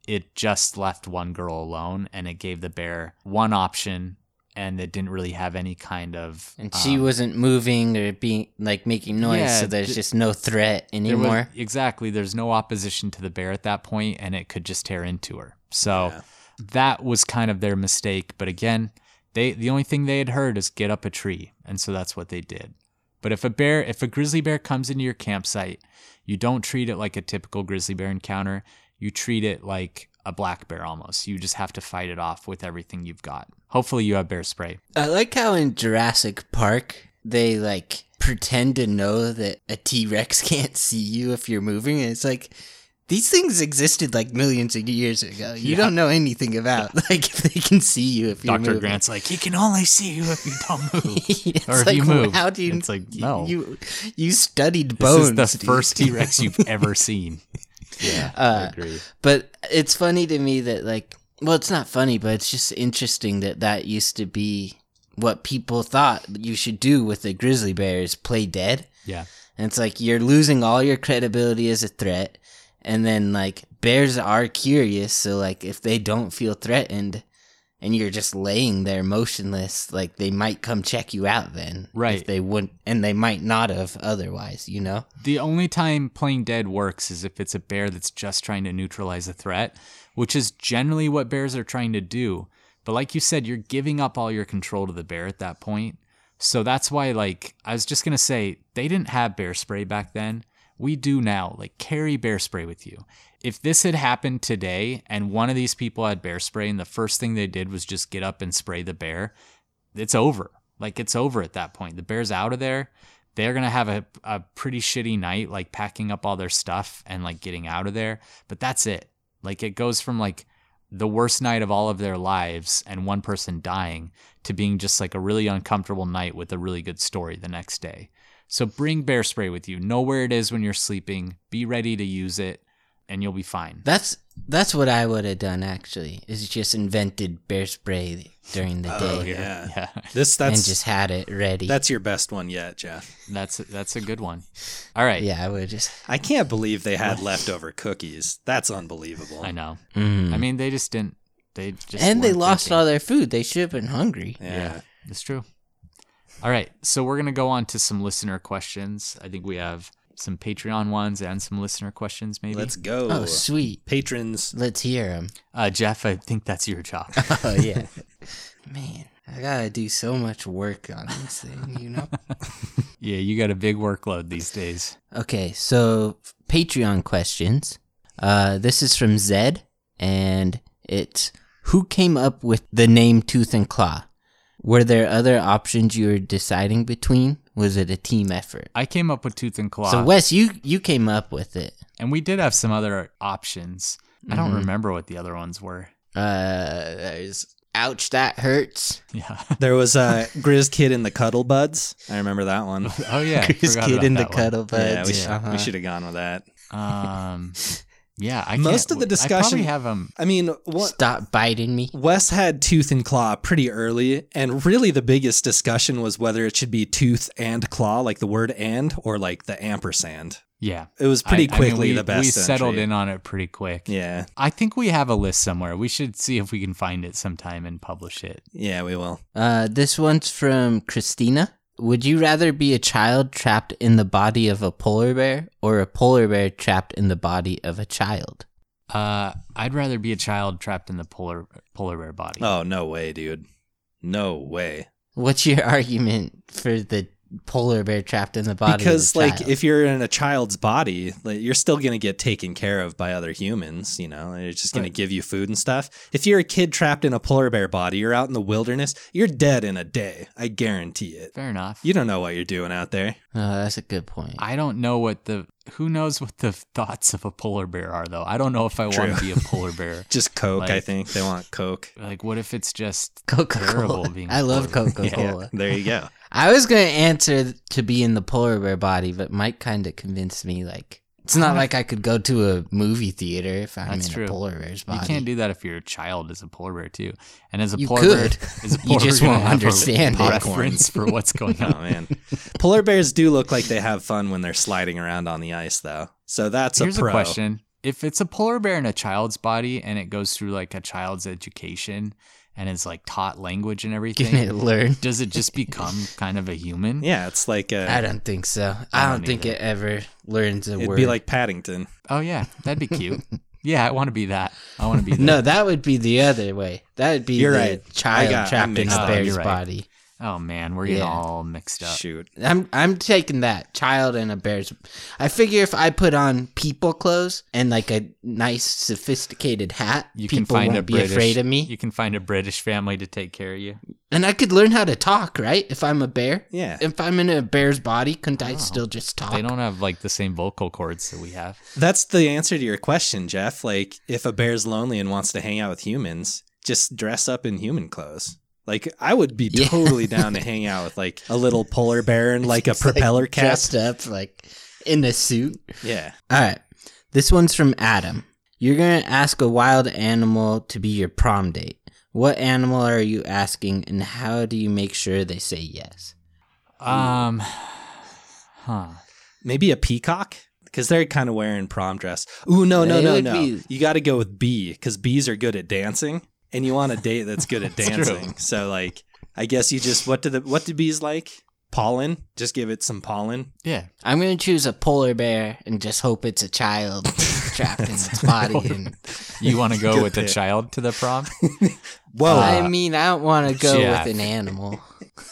it just left one girl alone and it gave the bear one option and it didn't really have any kind of And she um, wasn't moving or being like making noise, Yeah, so there's th- just no threat there was- anymore. exactly there's no opposition to the bear at that point and it could just tear into her so Yeah. That was kind of their mistake but again they the only thing they had heard is get up a tree and so that's what they did. But if a bear if a grizzly bear comes into your campsite you don't treat it like a typical grizzly bear encounter. You treat it like a black bear almost. You just have to fight it off with everything you've got. Hopefully you have bear spray. I like how in Jurassic Park they like pretend to know that a T Rex can't see you if you're moving. And it's like these things existed like millions of years ago. You Yeah. don't know anything about like if they can see you if you're dr grant's like he can only see you if you don't move or if like, you move How do you? it's like no You you studied bones. this is the dude. first t-rex you've ever seen yeah i Uh, agree But it's funny to me that like well, it's not funny, but it's just interesting that that used to be what people thought you should do with a grizzly bear is play dead. Yeah. And it's like you're losing all your credibility as a threat. And then like bears are curious, so like if they don't feel threatened and you're just laying there motionless, like they might come check you out then. Right. If they wouldn't and they might not have otherwise, you know? The only time playing dead works is if it's a bear that's just trying to neutralize a threat, which is generally what bears are trying to do. But like you said, you're giving up all your control to the bear at that point. So that's why, like, I was just to say, they didn't have bear spray back then. We do now. Like, carry bear spray with you. If this had happened today and one of these people had bear spray and the first thing they did was just get up and spray the bear, it's over. Like, it's over at that point. The bear's out of there. They're going to have a, a pretty shitty night, like packing up all their stuff and like getting out of there. But that's it. Like, it goes from like, the worst night of all of their lives and one person dying to being just like a really uncomfortable night with a really good story the next day. So bring bear spray with you. Know where it is when you're sleeping. Be ready to use it and you'll be fine. That's that's what I would have done actually. Is just invented bear spray during the day Oh yeah. Yeah. This that's and just had it ready. that's your best one yet, Jeff. That's that's a good one. All right. yeah, I would just I can't believe they had leftover cookies. That's unbelievable. I know. Mm. I mean, they just didn't they just and they lost thinking. all their food. They should have been hungry. Yeah. Yeah, it's true. All right, so we're gonna go on to some listener questions. I think we have some Patreon ones and some listener questions. Maybe. Let's go. Oh, sweet. Patrons. Let's hear them. uh, Jeff, I think that's your job. Oh yeah, man. I gotta do so much work on this thing, you know. yeah, you got a big workload these days. Okay, so Patreon questions. Uh, this is from Zed, and it's who came up with the name Tooth and Claw? Were there other options you were deciding between? Was it a team effort? I came up with Tooth and Claw, So Wes, you you came up with it. and we did have some other options. I don't Mhm. remember what the other ones were. Uh, there's ouch that hurts. Yeah. There was a Grizz Kid in the Cuddle Buds. I remember that one. oh yeah. Grizz Kid in the one. cuddle buds. yeah, we, should, uh-huh. we should have gone with that. Um, yeah. I Most can't- of the I probably have them. I mean, what Stop biting me. Wes had Tooth and Claw pretty early, and really the biggest discussion was whether it should be Tooth and Claw, like the word "and," or like the ampersand. Yeah. It was pretty I- I mean, quickly we- the best. We settled entry. in on it pretty quick. Yeah, I think we have a list somewhere. We should see if we can find it sometime and publish it. yeah, we will. Uh, this one's from Christina. Would you rather be a child trapped in the body of a polar bear or a polar bear trapped in the body of a child? Uh, I'd rather be a child trapped in the polar polar bear body. Oh no way, dude! No way. What's your argument for the polar bear trapped in the body because of a like child? if you're in a child's body like, you're still going to get taken care of by other humans you know they're just going to give you food and stuff if you're a kid trapped in a polar bear body you're out in the wilderness you're dead in a day i guarantee it Fair enough. you don't know what you're doing out there oh, that's a good point. I don't know what the who knows what the thoughts of a polar bear are though. I don't know if I want to be a polar bear. just coke i think they want coke like, what if it's just Coca-Cola? being I love polar bear? Coca Cola. there you go I was gonna answer to be in the polar bear body, but Mike kind of convinced me like it's not like I could go to a movie theater if I'm That's in true. a polar bear's body. You can't do that if you're child is a polar bear too. And as a You polar could. bear, as a polar You just bear, won't gonna a understand it. reference for what's going oh on. man polar bears do look like they have fun when they're sliding around on the ice though so that's Here's a a, question: If it's a polar bear in a child's body and it goes through like a child's education and is like taught language and everything, Can everything, it learn? does it just become kind of a human? yeah it's like uh I don't think so. I I don't don't think either. it ever learns a it'd word. be like paddington Oh yeah, that'd be cute. yeah, I want to be that. I want to be that. no, that would be the other way. That would be You're the right. I child got- I'm trapped in mixed a up. bear's You're right. body. Oh man, we're getting Yeah. all mixed up. shoot I'm I'm taking that child in a bear's. I figure if I put on people clothes and like a nice sophisticated hat, You can people find won't a be British, afraid of me, You can find a British family to take care of you. and I could learn how to talk. Right? If I'm a bear, yeah if I'm in a bear's body, couldn't I Oh. still just talk? They don't have like the same vocal cords that we have. That's the answer to your question, Jeff. Like, if a bear's lonely and wants to hang out with humans, just dress up in human clothes. Like, I would be Yeah. totally down to hang out with like a little polar bear and like a It's, like, propeller cap. dressed up like in a suit. Yeah. All right. This one's from Adam. You're going to ask a wild animal to be your prom date. What animal are you asking, and how do you make sure they say yes? Um, huh. Maybe a peacock because they're kind of wearing prom dress. Ooh, no, no, no, no. be- You got to go with bee because bees are good at dancing, and you want a date that's good at That's dancing. true. So, like, I guess you just what do the what do bees like? Pollen. Just give it some pollen. Yeah. I'm gonna choose a polar bear and just hope it's a child trapped in its body. And You want to go with the pick. child to the prom? Whoa. I mean, I don't want to go Jeff. with an animal.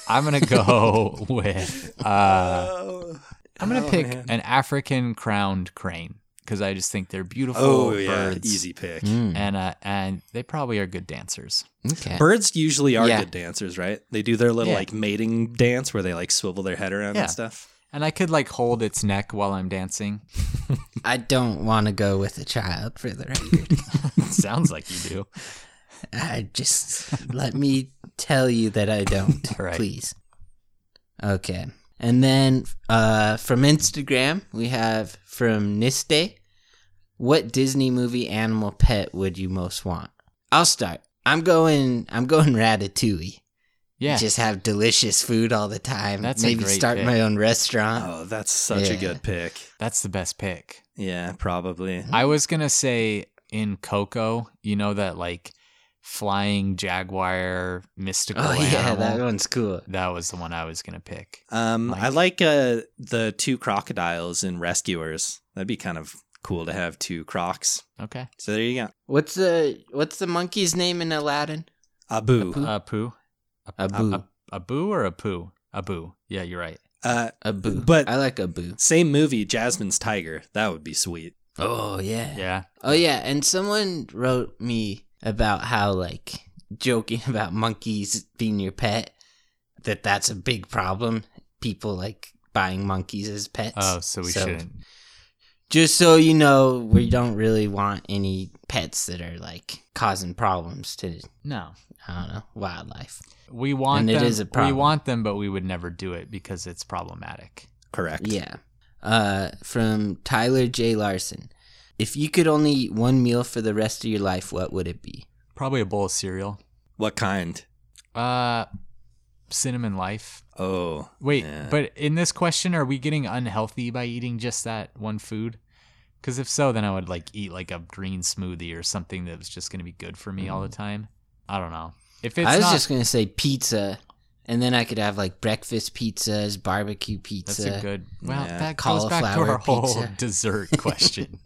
I'm gonna go with. Uh, I'm gonna Oh, pick man. an African crowned crane because I just think they're beautiful oh yeah, birds. easy pick. Mm, And uh, and they probably are good dancers. okay. Birds usually are Yeah. good dancers, right? They do their little Yeah. like mating dance where they like swivel their head around Yeah. and stuff. And I could like hold its neck while I'm dancing. I don't want to go with a child for the record. Sounds like you do. I just let me tell you that I don't, Right. please. Okay. And then uh, from Instagram, we have from Niste. What Disney movie animal pet would you most want? I'll start. I'm going. I'm going Ratatouille. Yeah. Just have delicious food all the time. That's a Maybe great start pick. my own restaurant. Oh, that's such a good pick. That's the best pick. Yeah, probably. I was gonna say in Coco, you know that like flying jaguar mystical Oh yeah, animal. that one's cool. That was the one I was gonna pick. Um, Like- I like uh, the two crocodiles in Rescuers. That'd be kind of cool to have two crocs. Okay. So there you go. What's the What's the monkey's name in Aladdin? Abu. Abu. A poo. Abu. A, a boo or a poo? A boo. Yeah, you're right. Uh, Abu. But- I like Abu. same movie, Jasmine's Tiger. That would be sweet. Oh yeah. Yeah. Oh yeah, and someone wrote me about how like joking about monkeys being your pet that that's a big problem. People like buying monkeys as pets. Oh, so we shouldn't. Just so you know, we don't really want any pets that are like causing problems to No. I don't know wildlife. We want And it them. is a we want them, but we would never do it because it's problematic. Correct. Yeah. Uh, from Tyler J. Larson. If you could only eat one meal for the rest of your life, what would it be? Probably a bowl of cereal. What kind? Uh, cinnamon life. Oh. Wait, yeah. but in this question, are we getting unhealthy by eating just that one food? Because if so, then I would like eat like a green smoothie or something that was just going to be good for me all the time. I don't know. If it's Mm. I was not, just gonna say pizza, and then I could have like breakfast pizzas, barbecue pizza. that's a good. Well, Yeah. that goes back to Cauliflower our whole dessert question.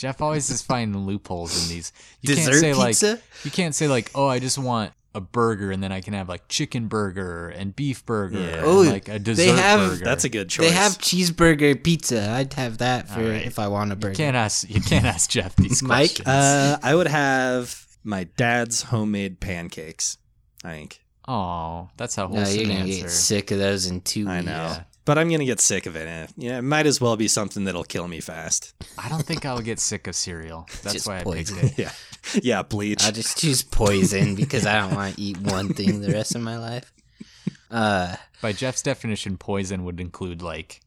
Jeff always is finding loopholes in these. You can't Dessert say pizza? like you can't say like, oh, I just want a burger and then I can have like chicken burger and beef burger Yeah. and Oh, like a dessert have- burger. That's a good choice. They have cheeseburger pizza. I'd have that for All right. if I want a burger. You can't ask. You can't ask Jeff these Mike? questions. Uh, I would have my dad's homemade pancakes. I think. oh, that's a no, wholesome you're gonna answer. get sick of those in two I know. Yeah. But I'm gonna get sick of it. eh. Yeah, it might as well be something that'll kill me fast. I don't think I'll get sick of cereal. That's Just why I poison. picked it. yeah, yeah, bleach. I'll just choose poison because I don't want to eat one thing the rest of my life. Uh, By Jeff's definition, poison would include like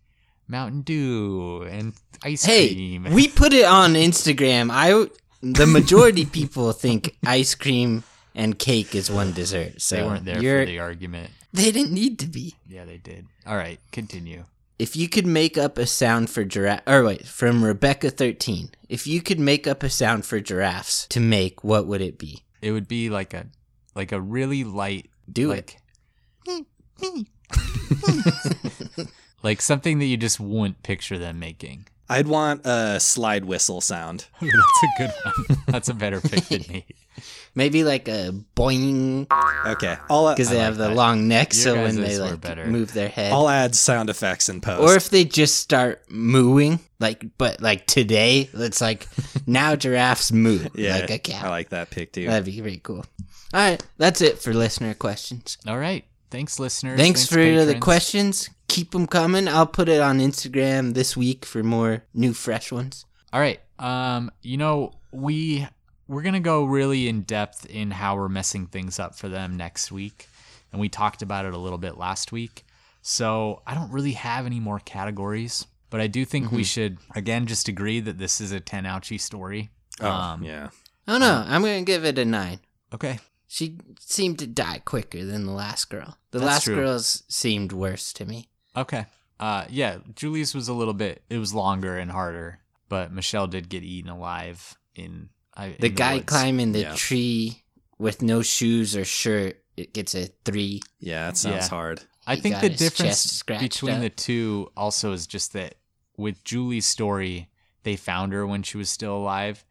Mountain Dew and ice cream. hey, cream. we put it on Instagram. I the majority people think ice cream and cake is one dessert. So they weren't there you're, for the argument. They didn't need to be. Yeah, they did. All right, continue. If you could make up a sound for giraffe, or wait, from Rebecca thirteen. If you could make up a sound for giraffes to make, what would it be? It would be like a like a really light Do it. like like something that you just wouldn't picture them making. I'd want a slide whistle sound. Ooh, that's a good one. That's a better pick than me. Maybe like a boing Okay, I'll because they I have the that. long neck, Your so when they like better. move their head, I'll add sound effects in post. or if they just start mooing, like but like today, it's like now giraffes moo yeah, like a cat. I like that pick too. That'd be pretty cool. All right, that's it for listener questions. All right. Thanks, listeners. Thanks, for the questions. Keep them coming. I'll put it on Instagram this week for more new, fresh ones. All right. Um, you know, we we're gonna go really in depth in how we're messing things up for them next week, and we talked about it a little bit last week. So I don't really have any more categories, but I do think we should again just agree that this is a ten ouchie story. oh, um, yeah. Oh no, I'm gonna give it a nine. Okay. She seemed to die quicker than the last girl. The That's last true. girls seemed worse to me. Okay. Uh, yeah, Julie's was a little bit. It was longer and harder, but Michele did get eaten alive in. I, The in guy woods. climbing the Yeah. tree with no shoes or shirt, it gets a three. Yeah, that sounds Yeah. hard. I He think the difference between up. the two also is just that with Julie's story, they found her when she was still alive.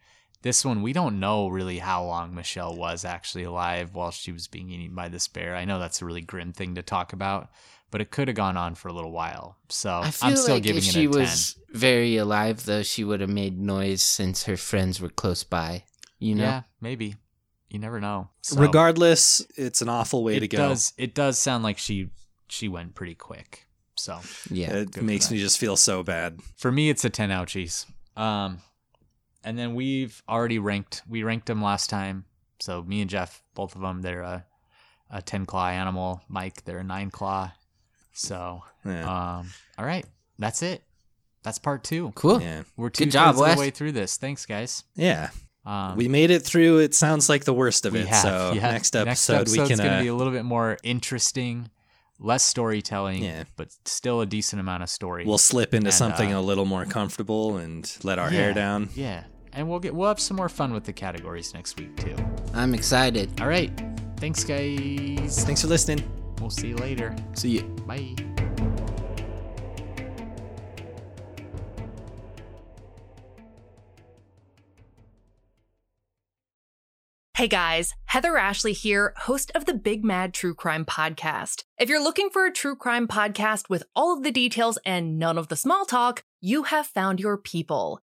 This one, we don't know really how long Michele was actually alive while she was being eaten by this bear. I know that's a really grim thing to talk about, but it could have gone on for a little while. So I feel I'm still like giving if it she a 10. was very alive, though, she would have made noise since her friends were close by. You know? Yeah, maybe. You never know. So Regardless, it's an awful way it to go. does it does sound like she she went pretty quick. So Yeah. it makes me just feel so bad. for me it's a 10 ouchies um and then we've already ranked we ranked them last time so me and jeff both of them they're a, a 10 claw animal mike they're a 9 claw so Yeah. um all right that's it that's part two Cool. yeah. we're two Good job, thirds of Wes. the way through this thanks guys Yeah. um we made it through. It sounds like the worst of it. have, so yeah. next episode we episode's can. gonna Uh, be a little bit more interesting less storytelling Yeah. but still a decent amount of story we'll slip into And, something uh, a little more comfortable and let our hair down. yeah and we'll get we'll have some more fun with the categories next week too I'm excited. All right. Thanks, guys. Thanks for listening. We'll see you later. See you. Bye. Hey guys, Heather Ashley here, host of the Big Mad True Crime Podcast. If you're looking for a true crime podcast with all of the details and none of the small talk, you have found your people.